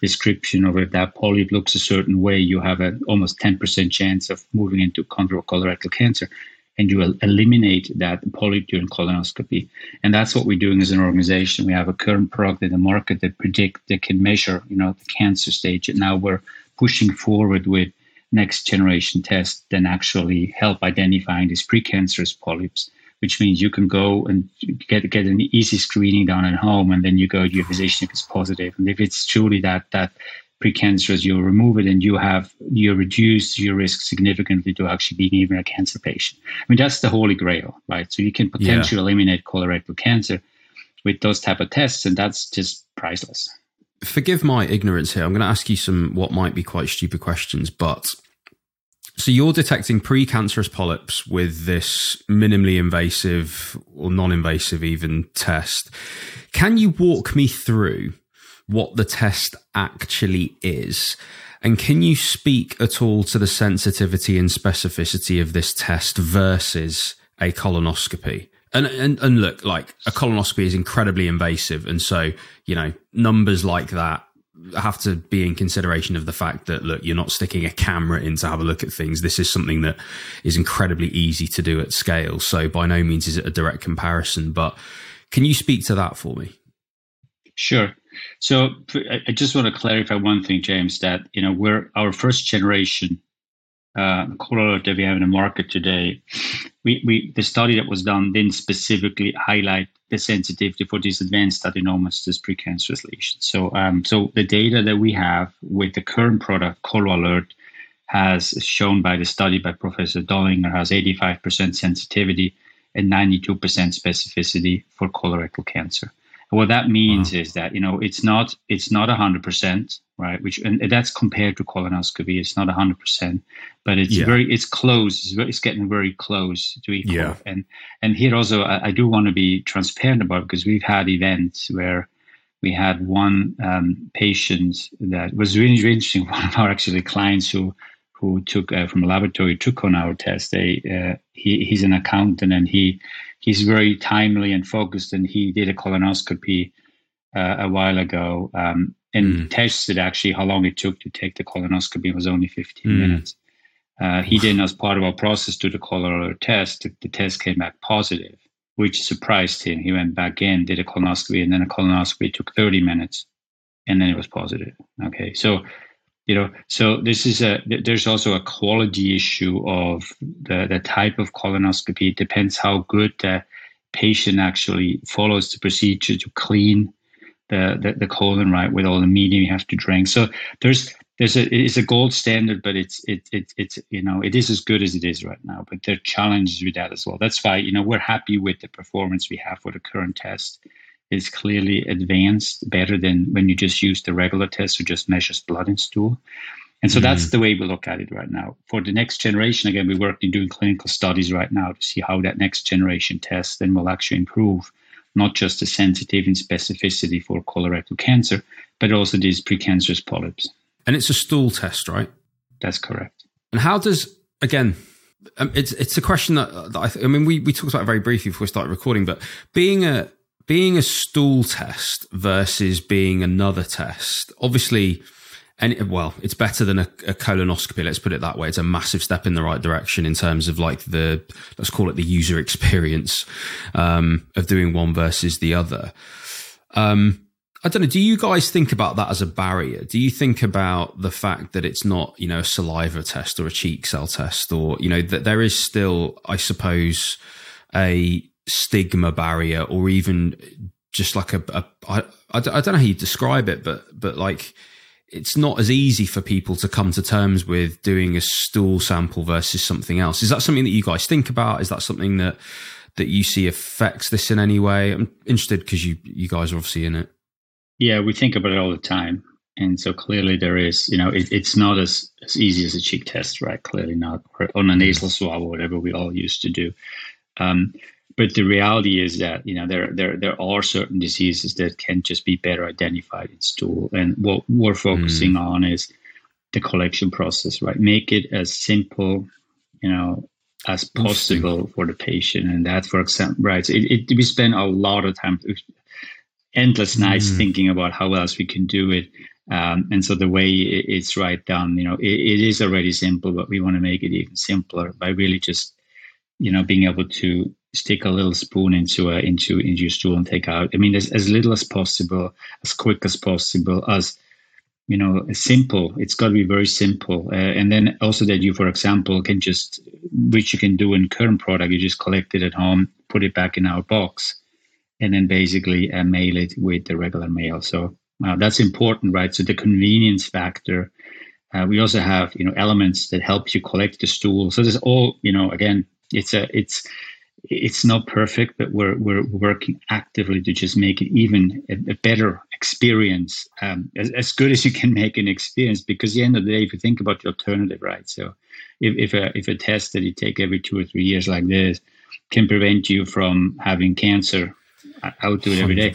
description of if that polyp looks a certain way, you have an almost 10% chance of moving into colorectal cancer. And you eliminate that polyp during colonoscopy. And that's what we're doing as an organization. We have a current product in the market that predict that can measure, you know, the cancer stage. And now we're pushing forward with next generation tests that actually help identifying these precancerous polyps which means you can go and get get an easy screening done at home, and then you go to your physician if it's positive, and if it's truly that that precancerous, you'll remove it, and you have you reduce your risk significantly to actually being even a cancer patient. I mean, that's the holy grail, right? So you can potentially yeah. eliminate colorectal cancer with those type of tests, and that's just priceless. Forgive my ignorance here. I'm going to ask you some what might be quite stupid questions, but so you're detecting precancerous polyps with this minimally invasive or non-invasive even test. Can you walk me through what the test actually is? And can you speak at all to the sensitivity and specificity of this test versus a colonoscopy? And, and and look, like a colonoscopy is incredibly invasive, and so you know numbers like that have to be in consideration of the fact that look you're not sticking a camera in to have a look at things. This is something that is incredibly easy to do at scale. So by no means is it a direct comparison but can you speak to that for me? Sure. So i just want to clarify one thing james that you know we're our first generation uh, ColoAlert that we have in the market today, we, we the study that was done didn't specifically highlight the sensitivity for these advanced adenomas, these precancerous lesions. So, um, so the data that we have with the current product, ColoAlert, has shown by the study by Professor Dollinger has 85% sensitivity and 92% specificity for colorectal cancer. What that means wow. is that you know it's not it's not 100%, right? Which and that's compared to colonoscopy. It's not 100%, but it's yeah. very it's close. It's, very, it's, getting very close to equal. Yeah. And and here also I, I do want to be transparent about because we've had events where we had one um, patient that was really, really interesting. *laughs* One of our actually clients who who took uh, from a laboratory took on our test. They, uh, he, he's an accountant and he he's very timely and focused. And he did a colonoscopy uh, a while ago um, and mm. tested actually how long it took to take the colonoscopy. It was only 15 mm. minutes. Uh, he did as part of our process do the colorectal test. The, the test came back positive, which surprised him. He went back in, did a colonoscopy, and then a colonoscopy took 30 minutes, and then it was positive. Okay, so you know so this is a there's also a quality issue of the, the type of colonoscopy. It depends how good the patient actually follows the procedure to clean the, the, the colon right with all the medium you have to drink so there's there's a it's a gold standard but it's it, it it's you know it is as good as it is right now but there are challenges with that as well. That's why you know we're happy with the performance we have for the current test is clearly advanced, better than when you just use the regular test who just measures blood and stool. And so mm-hmm. that's the way we look at it right now. For the next generation, again, we're working doing clinical studies right now to see how that next generation test then will actually improve not just the sensitivity and specificity for colorectal cancer, but also these precancerous polyps. And it's a stool test, right? That's correct. And how does again? Um, it's it's a question that, that I, th- I mean we we talked about it very briefly before we started recording, but being a being a stool test versus being another test, obviously, and well, it's better than a, a, colonoscopy. Let's put it that way. It's a massive step in the right direction in terms of like the let's call it the user experience um, of doing one versus the other. Um, I don't know. Do you guys think about that as a barrier? Do you think about the fact that it's not, you know, a saliva test or a cheek cell test, or you know that there is still, I suppose, a stigma barrier or even just like a, a I, I don't know how you describe it, but but like it's not as easy for people to come to terms with doing a stool sample versus something else. Is that something that you guys think about? Is that something that that you see affects this in any way? I'm interested because you you guys are obviously in it. Yeah, we think about it all the time. And so clearly there is, you know, it, it's not as, as easy as a cheek test, right? Clearly not. Or on a nasal swab or whatever we all used to do. Um, but the reality is that you know there there there are certain diseases that can just be better identified in stool, and what we're focusing mm. on is the collection process, right? Make it as simple, you know, as possible for the patient, and that, for example, right? So it, it, we spend a lot of time, endless nights mm. thinking about how else we can do it. Um, and so the way it's right done, you know, it, it is already simple, but we want to make it even simpler by really just, you know, being able to stick a little spoon into a, into into your stool and take out. I mean, as, as little as possible, as quick as possible, as you know, simple. It's got to be very simple. Uh, and then also that you, for example, can just, which you can do in current product, you just collect it at home, put it back in our box, and then basically uh, mail it with the regular mail. So uh, that's important, right? So the convenience factor. Uh, we also have, you know, elements that help you collect the stool. So there's all, you know, again, it's a, it's, it's not perfect, but we're we're working actively to just make it even a, a better experience, um, as, as good as you can make an experience. Because at the end of the day, if you think about the alternative, right? So, if if a if a test that you take every two or three years like this can prevent you from having cancer, I, would do it every day.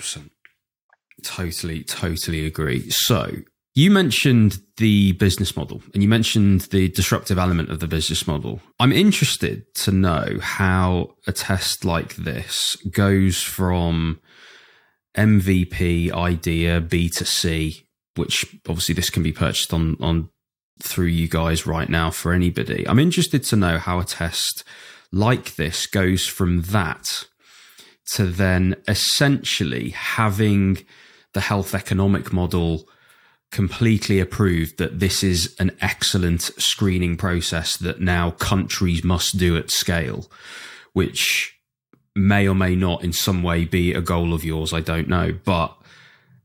Totally, totally agree. So, you mentioned the business model and you mentioned the disruptive element of the business model. I'm interested to know how a test like this goes from MVP idea B to C, which obviously this can be purchased on, on through you guys right now for anybody. I'm interested to know how a test like this goes from that to then essentially having the health economic model completely approved that this is an excellent screening process that now countries must do at scale, which may or may not in some way be a goal of yours. I don't know, but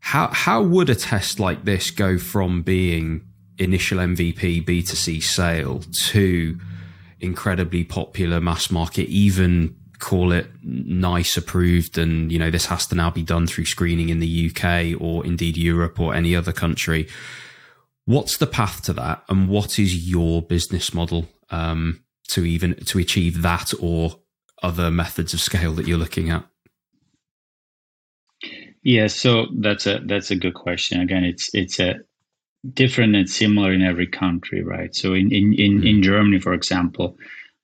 how how would a test like this go from being initial MVP B2C sale to incredibly popular mass market, even call it NICE approved and you know this has to now be done through screening in the UK or indeed Europe or any other country. What's the path to that and what is your business model um, to even to achieve that or other methods of scale that you're looking at? Yeah so that's a that's a good question. Again it's it's a different and similar in every country right? So in in in, mm-hmm. in germany for example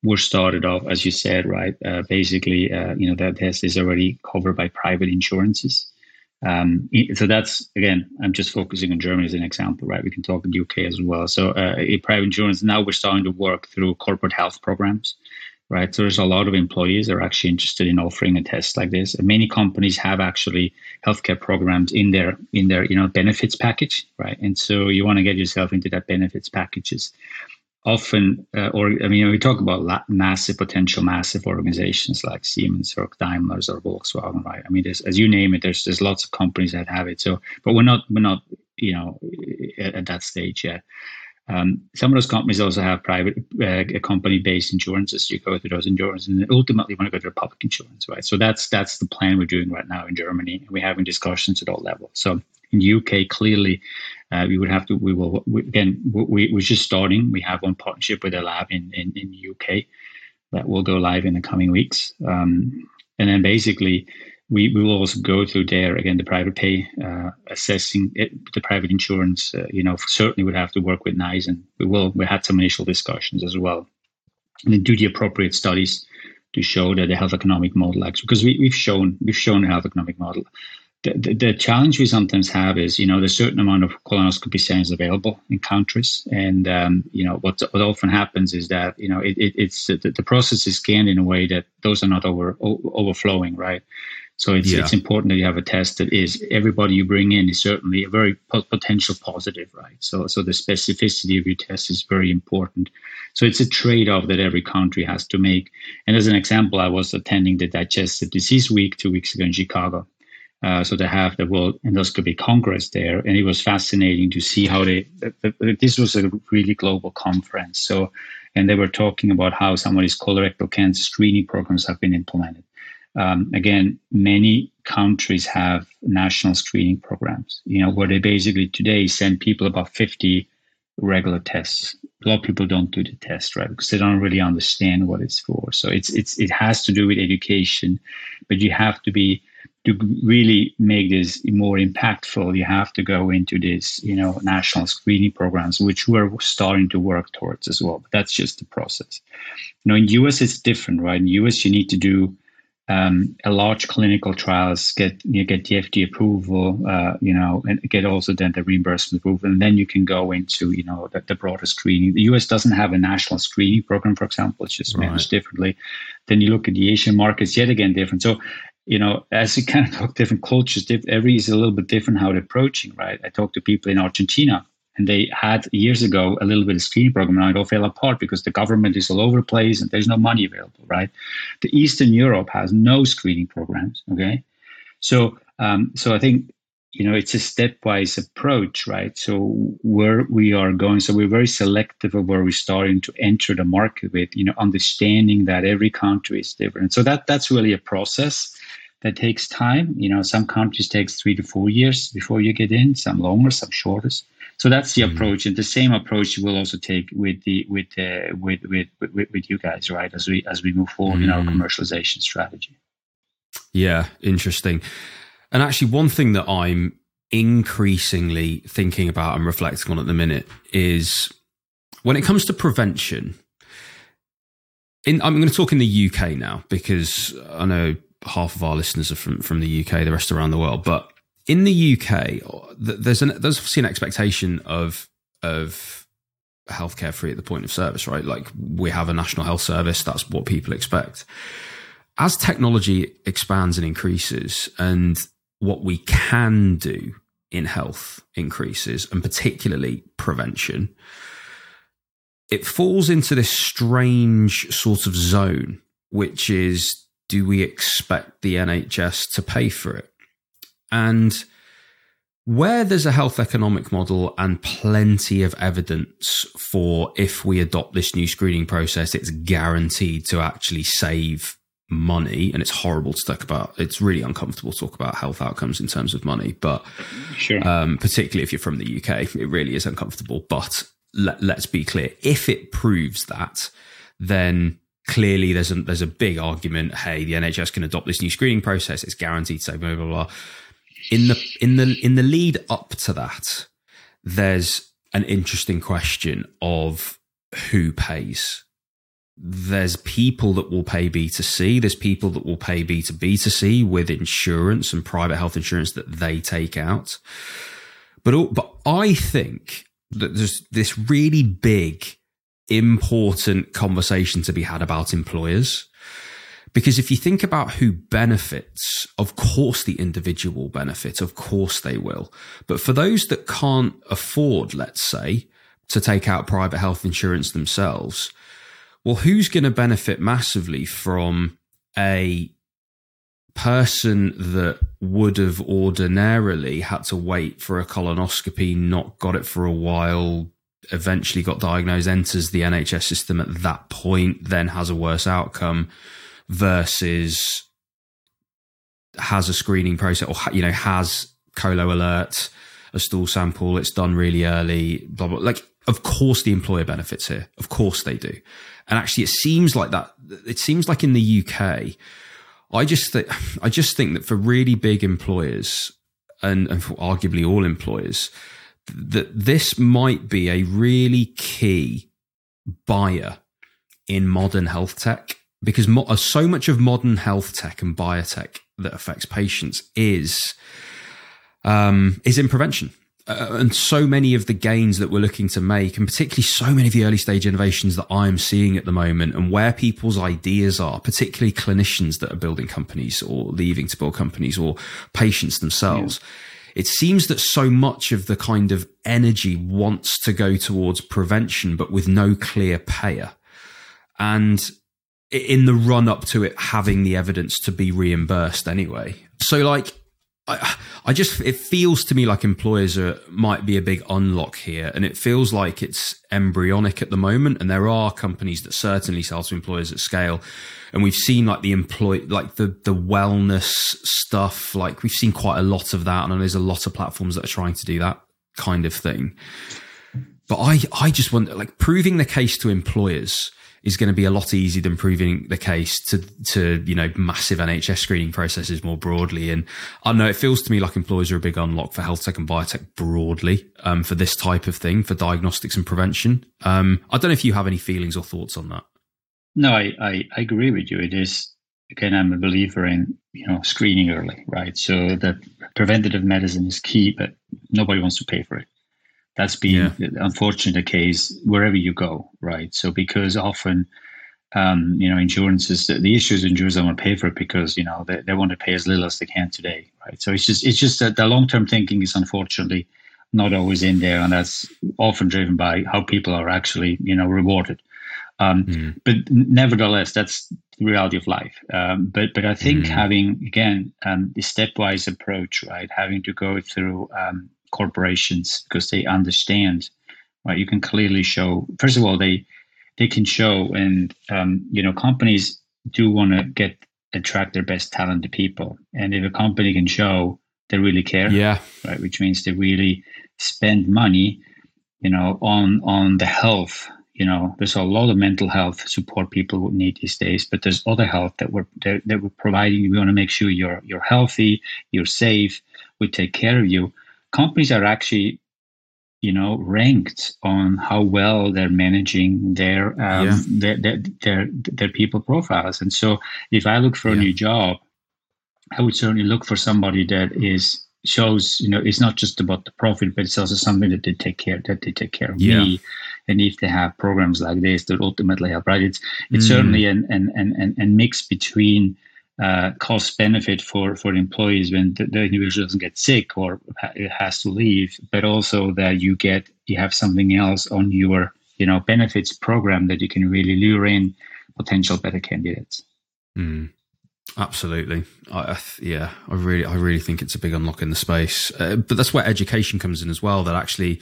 we're started off as you said right uh, basically uh, you know that test is already covered by private insurances um, so that's again, I'm just focusing on Germany as an example, right? We can talk in the UK as well. So uh, private insurance now we're starting to work through corporate health programs, right? So there's a lot of employees that are actually interested in offering a test like this. And many companies have actually healthcare programs in their in their you know benefits package, right? And so you want to get yourself into that benefits packages often, uh, or I mean, we talk about massive potential, massive organizations like Siemens or Daimler's or Volkswagen, right? I mean, as you name it, there's there's lots of companies that have it. So, but we're not we're not you know at, at that stage yet. Um, some of those companies also have private uh, company-based insurances. You go through those insurances, and ultimately you want to go to public insurance, right? So that's that's the plan we're doing right now in Germany. We're having discussions at all levels. So in the UK, clearly, uh, we would have to. We will we, again. We, we're just starting. We have one partnership with a lab in, in in the UK that will go live in the coming weeks. Um, and then basically, we, we will also go through there again the private pay uh, assessing it, the private insurance. Uh, you know, certainly would have to work with NICE, and we will. We had some initial discussions as well, and then do the appropriate studies to show that the health economic model actually because we, we've shown we've shown a health economic model the, the, challenge we sometimes have is, you know, there's a certain amount of colonoscopy scans available in countries, and um, you know what, what often happens is that you know it, it, it's the, the, process is scanned in a way that those are not over o- overflowing, right? So it's yeah. it's important that you have a test that is everybody you bring in is certainly a very potential positive, right? So so the specificity of your test is very important. So it's a trade off that every country has to make. And as an example, I was attending the Digestive Disease Week two weeks ago in Chicago uh, so they have the World Endoscopy Congress there, and it was fascinating to see how they. This was a really global conference. So, and they were talking about how some of these colorectal cancer screening programs have been implemented. Um, again, many countries have national screening programs. You know, where they basically today send people about fifty regular tests. A lot of people don't do the test, right? Because they don't really understand what it's for. So it's it's it has to do with education, but you have to be to really make this more impactful, you have to go into this, you know, national screening programs, which we're starting to work towards as well. But that's just the process. You know, in US it's different, right? In US you need to do um, a large clinical trials, get you get the FDA approval, uh, you know, and get also then the reimbursement approval, and then you can go into you know the, the broader screening. The US doesn't have a national screening program, for example; it's just managed right. differently. Then you look at the Asian markets, yet again different. So you know, as you kind of talk different cultures, every is a little bit different how they're approaching, right? I talked to people in Argentina and they had years ago a little bit of screening program and it all fell apart because the government is all over the place and there's no money available, right? The Eastern Europe has no screening programs, okay? So, um, so I think you know it's a stepwise approach right so where we are going so we're very selective of where we're starting to enter the market with you know understanding that every country is different so that that's really a process that takes time you know some countries takes three to four years before you get in some longer some shorter so that's the mm-hmm. approach and the same approach we'll also take with the with uh, with, with, with with you guys right as we as we move forward mm-hmm. in our mm-hmm. commercialization strategy yeah interesting and actually, one thing that I'm increasingly thinking about and reflecting on at the minute is when it comes to prevention. In, I'm going to talk in the UK now because I know half of our listeners are from, from the UK, the rest around the world. But in the UK, there's an there's obviously an expectation of of healthcare free at the point of service, right? Like we have a national health service. That's what people expect. As technology expands and increases, and what we can do in health increases, and particularly prevention, it falls into this strange sort of zone, which is do we expect the NHS to pay for it? And where there's a health economic model and plenty of evidence for if we adopt this new screening process, it's guaranteed to actually save money. And it's horrible to talk about. It's really uncomfortable to talk about health outcomes in terms of money, but sure. um, particularly if you're from the UK, it really is uncomfortable. But let, let's be clear: if it proves that, then clearly there's a there's a big argument. Hey, the NHS can adopt this new screening process. It's guaranteed to save blah blah blah in the in the in the lead up to that, there's an interesting question of who pays. There's people that will pay B2C. There's people that will pay B2B2C with insurance and private health insurance that they take out. But, but I think that there's this really big, important conversation to be had about employers. Because if you think about who benefits, of course the individual benefit, of course they will. But for those that can't afford, let's say, to take out private health insurance themselves, well, who's going to benefit massively from a person that would have ordinarily had to wait for a colonoscopy, not got it for a while, eventually got diagnosed, enters the NHS system at that point, then has a worse outcome versus has a screening process or you know has ColoAlert a stool sample it's done really early blah blah like of course the employer benefits here of course they do and actually it seems like that it seems like in the UK I just think I just think that for really big employers and, and for arguably all employers that this might be a really key buyer in modern health tech because mo- uh, so much of modern health tech and biotech that affects patients is um, is in prevention. Uh, and so many of the gains that we're looking to make, and particularly so many of the early stage innovations that I'm seeing at the moment, and where people's ideas are, particularly clinicians that are building companies or leaving to build companies or patients themselves. Yeah. It seems that so much of the kind of energy wants to go towards prevention, but with no clear payer. And in the run up to it having the evidence to be reimbursed anyway. So like I, I just it feels to me like employers are might be a big unlock here, and it feels like it's embryonic at the moment. And there are companies that certainly sell to employers at scale, and we've seen like the employ like the the wellness stuff. Like we've seen quite a lot of that, and there's a lot of platforms that are trying to do that kind of thing. But I I just want like proving the case to employers is going to be a lot easier than proving the case to to you know massive NHS screening processes more broadly. And I know it feels to me like employers are a big unlock for health tech and biotech broadly um, for this type of thing for diagnostics and prevention. Um, I don't know if you have any feelings or thoughts on that. No, I, I, I agree with you. It is again, I'm a believer in you know screening early, right? So that preventative medicine is key, but nobody wants to pay for it. That's been yeah. unfortunately the case wherever you go, right? So because often, um, you know, insurances the issues insurers don't want to pay for it because you know they, they want to pay as little as they can today, right? So it's just it's just that the long term thinking is unfortunately not always in there, and that's often driven by how people are actually you know rewarded. Um, mm. But nevertheless, that's the reality of life. Um, but but I think mm. having again um, the stepwise approach, right, having to go through um, corporations because they understand right? You can clearly show first of all they they can show and um, you know companies do want to get attract their best talented people. And if a company can show they really care yeah. right which means they really spend money you know on on the health you know. There's a lot of mental health support people would need these days but there's other health that we're that, that we're providing. We want to make sure you're you're healthy you're safe we take care of you companies are actually you know ranked on how well they're managing their um, yeah. their, their, their their people profiles and so if i look for yeah. a new job i would certainly look for somebody that is shows you know it's not just about the profit but it's also something that they take care that they take care of yeah. me and if they have programs like this that ultimately help right it's it's mm. certainly an an, an an mix between uh, cost benefit for for employees when the, the, individual doesn't get sick or has to leave, but also that you get you have something else on your you know benefits program that you can really lure in potential better candidates. Mm. Absolutely, I, yeah, I really, I really think it's a big unlock in the space. Uh, but that's where education comes in as well. That actually,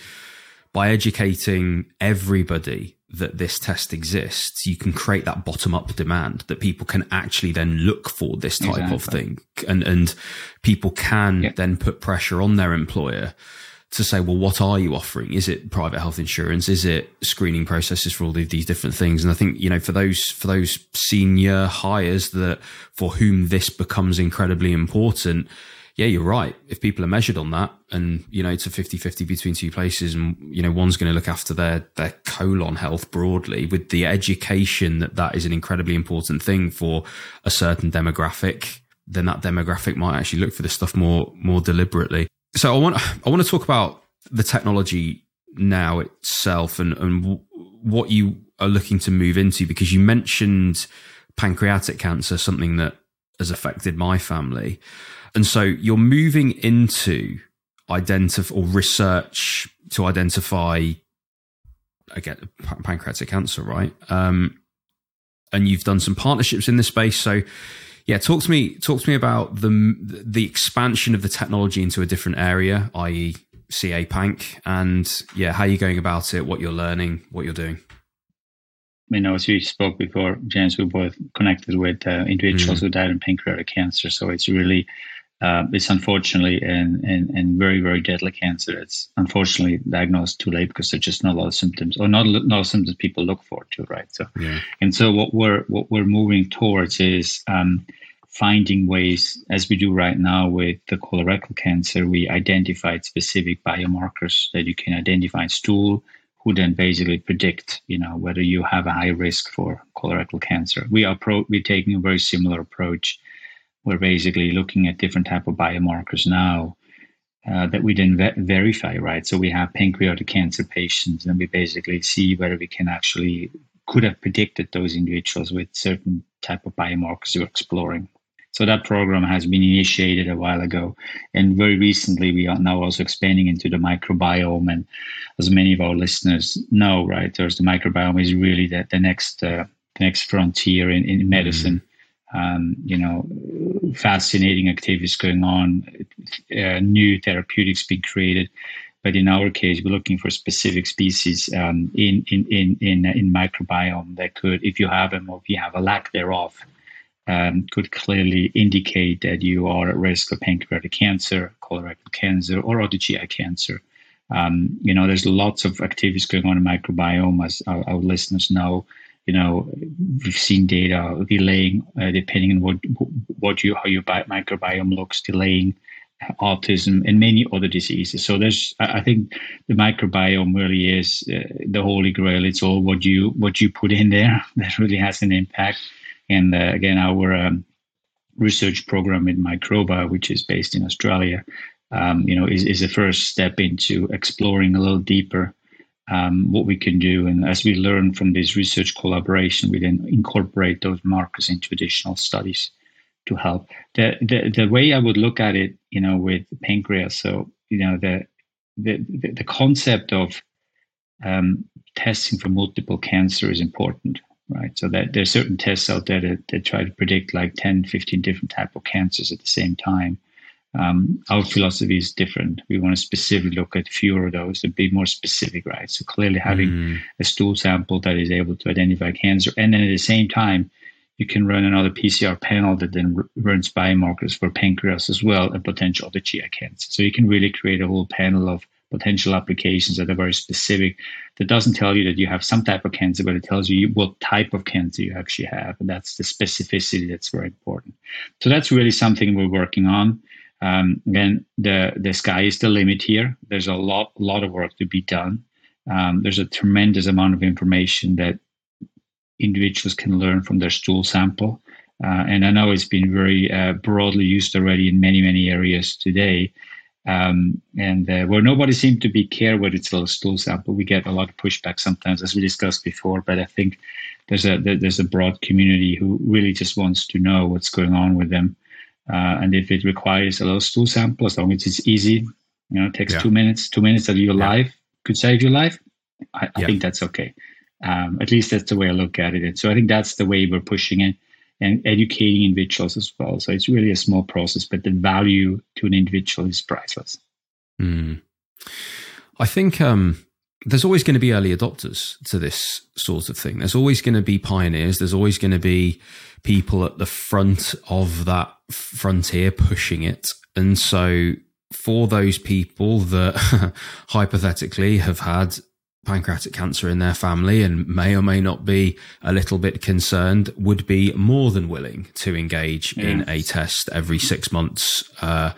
by educating everybody that this test exists, you can create that bottom up demand that people can actually then look for this type exactly. of thing, and and people can yeah. then put pressure on their employer to say, well, what are you offering? Is it private health insurance? Is it screening processes for all of these different things? And I think, you know, for those, for those senior hires that for whom this becomes incredibly important, yeah, you're right. If people are measured on that and, you know, it's a 50 50 between two places and, you know, one's going to look after their, their colon health broadly with the education that that is an incredibly important thing for a certain demographic, then that demographic might actually look for this stuff more, more deliberately so I want I want to talk about the technology now itself and and what you are looking to move into because you mentioned pancreatic cancer, something that has affected my family, and so you're moving into identify or research to identify again pancreatic cancer, right? Um, and you've done some partnerships in this space, so yeah, talk to me. Talk to me about the the expansion of the technology into a different area, i.e., CA Panc, and yeah, how you're going about it, what you're learning, what you're doing. I know, as we spoke before, James, we both connected with uh, individuals mm-hmm. who died in pancreatic cancer. So it's really uh, it's unfortunately and, and and very very deadly cancer. It's unfortunately diagnosed too late because there's just not a lot of symptoms or not not a lot of symptoms people look forward to, right? So, yeah. and so what we're what we're moving towards is um, finding ways, as we do right now with the colorectal cancer, we identified specific biomarkers that you can identify in stool, who then basically predict, you know, whether you have a high risk for colorectal cancer. We are pro- we're taking a very similar approach we're basically looking at different type of biomarkers now uh, that we then ve- verify, right? So we have pancreatic cancer patients, and we basically see whether we can actually could have predicted those individuals with certain type of biomarkers we're exploring. So that program has been initiated a while ago, and very recently we are now also expanding into the microbiome. And as many of our listeners know, right, there's the microbiome is really the, the next uh, the next frontier in, in medicine. Mm-hmm um, you know, fascinating activities going on, uh, new therapeutics being created. But in our case, we're looking for specific species um, in, in, in, in, in microbiome that could, if you have them or if you have a lack thereof, um, could clearly indicate that you are at risk of pancreatic cancer, colorectal cancer, or other GI cancer. Um, you know, there's lots of activities going on in microbiome, as our, our listeners know you know, we've seen data delaying, uh, depending on what what you how your microbiome looks, delaying autism and many other diseases. So there's, I think, the microbiome really is uh, the holy grail. It's all what you what you put in there *laughs* that really has an impact. And uh, again, our um, research program in Microba, which is based in Australia, um, you know, is is the first step into exploring a little deeper um, what we can do. And as we learn from this research collaboration, we then incorporate those markers into additional studies to help. The, the, the way I would look at it, you know, with pancreas, so, you know, the, the, the concept of um, testing for multiple cancer is important, right? So that there's certain tests out there that, that try to predict like 10, 15 different type of cancers at the same time. Um, our philosophy is different. We want to specifically look at fewer of those to be more specific, right? So clearly having mm. a stool sample that is able to identify cancer, and then at the same time, you can run another PCR panel that then runs biomarkers for pancreas as well and potential other GI cancer. So you can really create a whole panel of potential applications that are very specific. That doesn't tell you that you have some type of cancer, but it tells you what type of cancer you actually have, and that's the specificity that's very important. So that's really something we're working on. Um, then the the sky is the limit here. There's a lot lot of work to be done. Um, there's a tremendous amount of information that individuals can learn from their stool sample. Uh, and I know it's been very uh, broadly used already in many, many areas today. Um, and uh, where nobody seems to be care whether it's a stool sample, we get a lot of pushback sometimes, as we discussed before. But I think there's a there's a broad community who really just wants to know what's going on with them. Uh, and if it requires a little stool sample, as long as it's easy, you know, it takes yeah. two minutes, two minutes of your yeah. life could save your life. I, I yeah. think that's okay. Um, at least that's the way I look at it. So I think that's the way we're pushing it. and educating individuals as well. So it's really a small process, but the value to an individual is priceless. Mm. I think um, there's always going to be early adopters to this sort of thing. There's always going to be pioneers. There's always going to be people at the front of that frontier pushing it. And so for those people that *laughs* hypothetically have had pancreatic cancer in their family and may or may not be a little bit concerned would be more than willing to engage yeah. in a test every six months uh,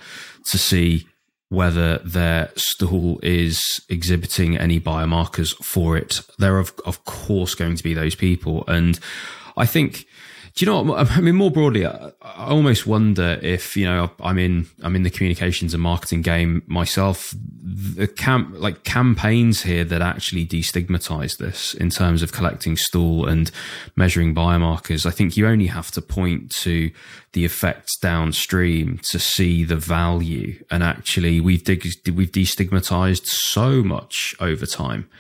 to see whether their stool is exhibiting any biomarkers for it. There are, of, of course, going to be those people. And I think do you know what? I mean, more broadly, I, almost wonder if you know I'm in I'm in the communications and marketing game myself. The camp like campaigns here that actually destigmatize this in terms of collecting stool and measuring biomarkers. I think you only have to point to the effects downstream to see the value. And actually, we've we've destigmatized so much over time.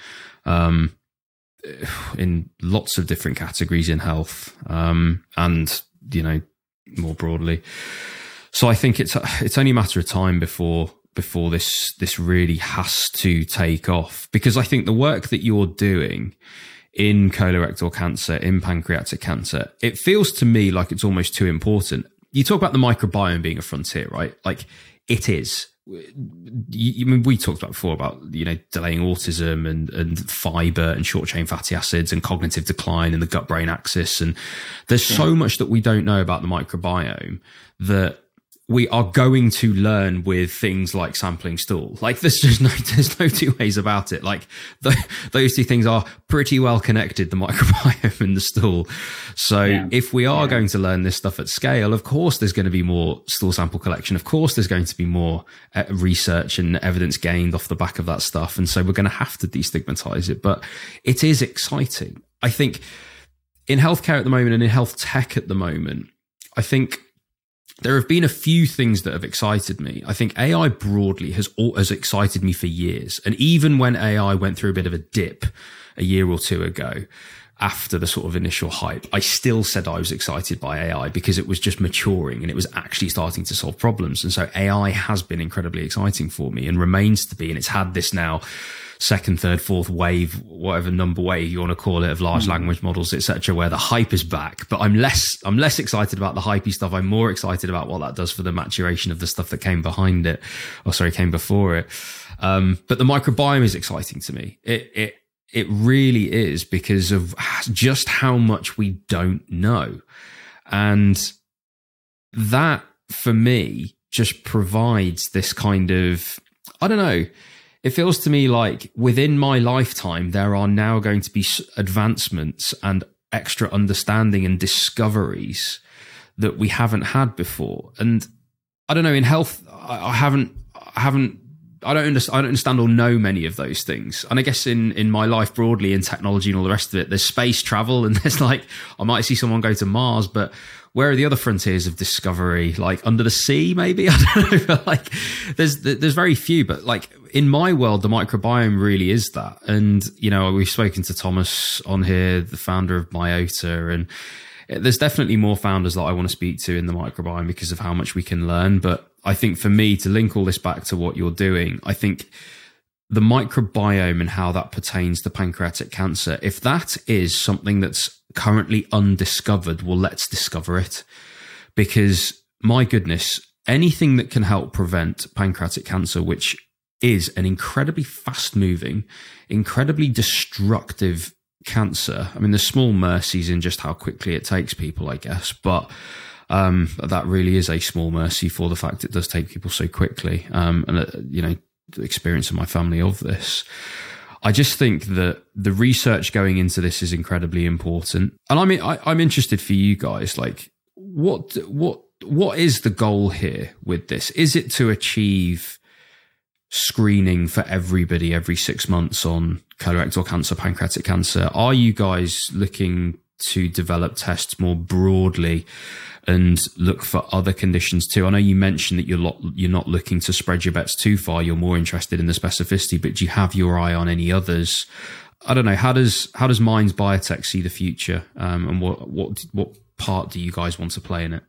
Um, *sighs* in lots of different categories in health um, and you know more broadly. So I think it's *sighs* it's only a matter of time before before this this really has to take off because I think the work that you're doing in colorectal cancer, in pancreatic cancer, it feels to me like it's almost too important. You talk about the microbiome being a frontier, right? Like it is you, I mean, we talked about before about you know delaying autism and and fiber and short chain fatty acids and cognitive decline in the gut brain axis, and there's yeah. so much that we don't know about the microbiome that we are going to learn with things like sampling stool. Like there's just no, *laughs* there's no two ways about it. Like the, those two things are pretty well connected, the *laughs* microbiome and the stool. So yeah. if we are yeah. going to learn this stuff at scale, of course there's going to be more stool sample collection. Of course there's going to be more uh, research and evidence gained off the back of that stuff. And so we're going to have to destigmatize it, but it is exciting. I think in healthcare at the moment and in health tech at the moment, I think there have been a few things that have excited me. I think AI broadly has has excited me for years, and even when AI went through a bit of a dip a year or two ago, after the sort of initial hype, I still said I was excited by AI because it was just maturing and it was actually starting to solve problems. And so AI has been incredibly exciting for me and remains to be. And it's had this now second, third, fourth wave, whatever number wave you want to call it, of large mm. language models, etc., where the hype is back. But I'm less, I'm less excited about the hypey stuff. I'm more excited about what that does for the maturation of the stuff that came behind it, or sorry, came before it. Um, but the microbiome is exciting to me. It, it, it really is because of just how much we don't know. And that for me just provides this kind of, I don't know, it feels to me like within my lifetime, there are now going to be advancements and extra understanding and discoveries that we haven't had before. And I don't know, in health, I, haven't, I haven't, I don't understand, I don't understand or know many of those things. And I guess in, in my life broadly in technology and all the rest of it, there's space travel *laughs* and there's like, I might see someone go to Mars, but where are the other frontiers of discovery? Like under the sea, maybe? *laughs* I don't know. like there's, there's very few, but like in my world, the microbiome really is that. And, you know, we've spoken to Thomas on here, the founder of Myota, and eh, there's definitely more founders that I want to speak to in the microbiome because of how much we can learn. But I think for me to link all this back to what you're doing, I think the microbiome and how that pertains to pancreatic cancer, if that is something that's currently undiscovered, well, let's discover it. Because my goodness, anything that can help prevent pancreatic cancer, which is an incredibly fast moving, incredibly destructive cancer. I mean, there's small mercies in just how quickly it takes people, I guess, but um, that really is a small mercy for the fact it does take people so quickly. Um, and, uh, you know, experience of my family of this. I just think that the research going into this is incredibly important. And I mean, I, I'm interested for you guys, like, what, what, what is the goal here with this? Is it to achieve screening for everybody every six months on colorectal cancer, pancreatic cancer. Are you guys looking to develop tests more broadly and look for other conditions too? I know you mentioned that you're not, you're not looking to spread your bets too far. You're more interested in the specificity, but do you have your eye on any others? I don't know. How does how does Mainz Biotech see the future, um, and what what what part do you guys want to play in it?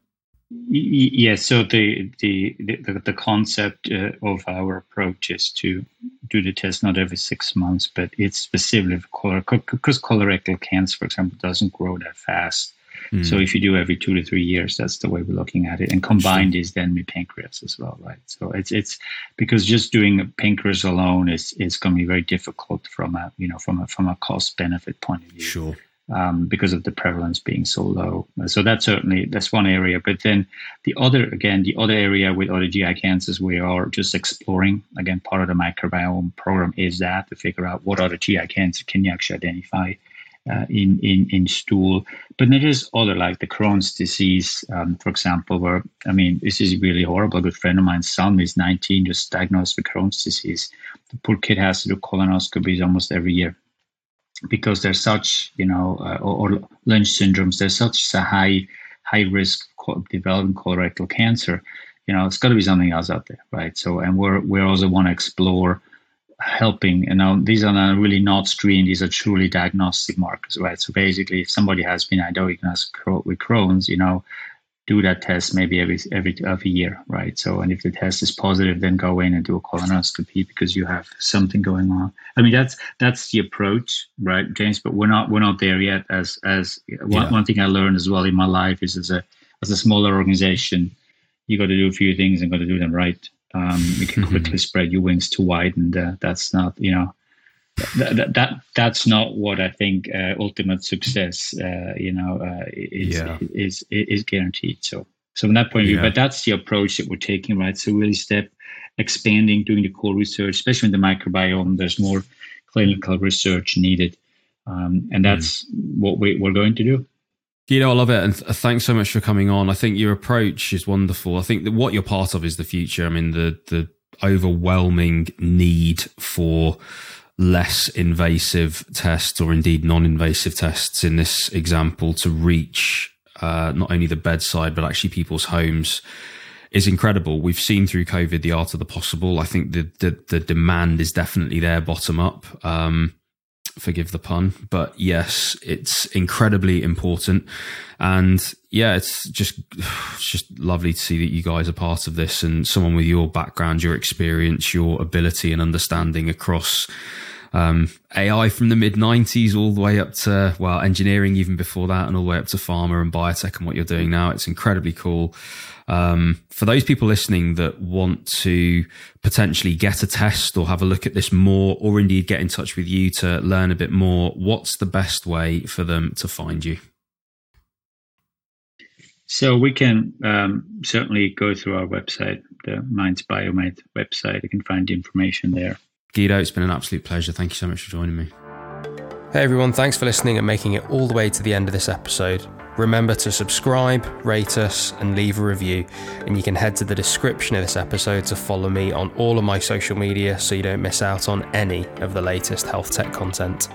Yes. So the the the, the concept uh, of our approach is to do the test not every six months, but it's specifically for because colorectal cancer, for example, doesn't grow that fast. Mm. So if you do every two to three years, that's the way we're looking at it. And combined is then with pancreas as well, right? So it's it's because just doing pancreas alone is is going to be very difficult from a you know from a from a cost benefit point of view. Sure um, because of the prevalence being so low. So that's certainly that's one area. But then the other again, the other area with other GI cancers we are just exploring. Again, part of the microbiome program is that to figure out what other GI cancer can you actually identify. Uh, in, in in stool, but there is other like the Crohn's disease, um, for example, where I mean this is really horrible. A good friend of mine's son is 19, just diagnosed with Crohn's disease. The poor kid has to do colonoscopies almost every year because there's such, you know, uh, or, or, Lynch syndromes, there's such a high high risk of developing colorectal cancer. You know, it's got to be something else out there, right? So, and we're we also want to explore helping. You know, these are not really not screened; these are truly diagnostic markers, right? So basically, if somebody has been diagnosed with Crohn's, you know, do that test maybe every every every year, right? So, and if the test is positive, then go in and do a colonoscopy because you have something going on. I mean, that's that's the approach, right, James? But we're not we're not there yet. As as yeah. one, one thing I learned as well in my life is as a as a smaller organization, you got to do a few things and got to do them right. Um, you can quickly spread your wings too wide, and uh, that's not you know that, that that's not what I think uh, ultimate success, uh, you know, uh, is, yeah. is, is is guaranteed. So so from that point of view, yeah. but that's the approach that we're taking, right? So really step expanding, doing the core research, especially in the microbiome. There's more clinical research needed, um, and that's mm. what we, we're going to do. You know, I love it, and th- thanks so much for coming on. I think your approach is wonderful. I think that what you're part of is the future. I mean, the the overwhelming need for less invasive tests or indeed non-invasive tests in this example to reach uh, not only the bedside but actually people's homes is incredible. We've seen through COVID the art of the possible. I think the the, the demand is definitely there, bottom up. Um, forgive the pun, but yes, it's incredibly important. And yeah, it's just *sighs* it's just lovely to see that you guys are part of this and someone with your background, your experience, your ability and understanding across um, AI from the mid 90s all the way up to, well, engineering even before that, and all the way up to pharma and biotech and what you're doing now. It's incredibly cool. Um, for those people listening that want to potentially get a test or have a look at this more, or indeed get in touch with you to learn a bit more, what's the best way for them to find you? So we can um, certainly go through our website, the Mainz Biomed website. You can find the information there. Guido, it's been an absolute pleasure. Thank you so much for joining me. Hey everyone, thanks for listening and making it all the way to the end of this episode. Remember to subscribe, rate us, and leave a review. And you can head to the description of this episode to follow me on all of my social media so you don't miss out on any of the latest health tech content.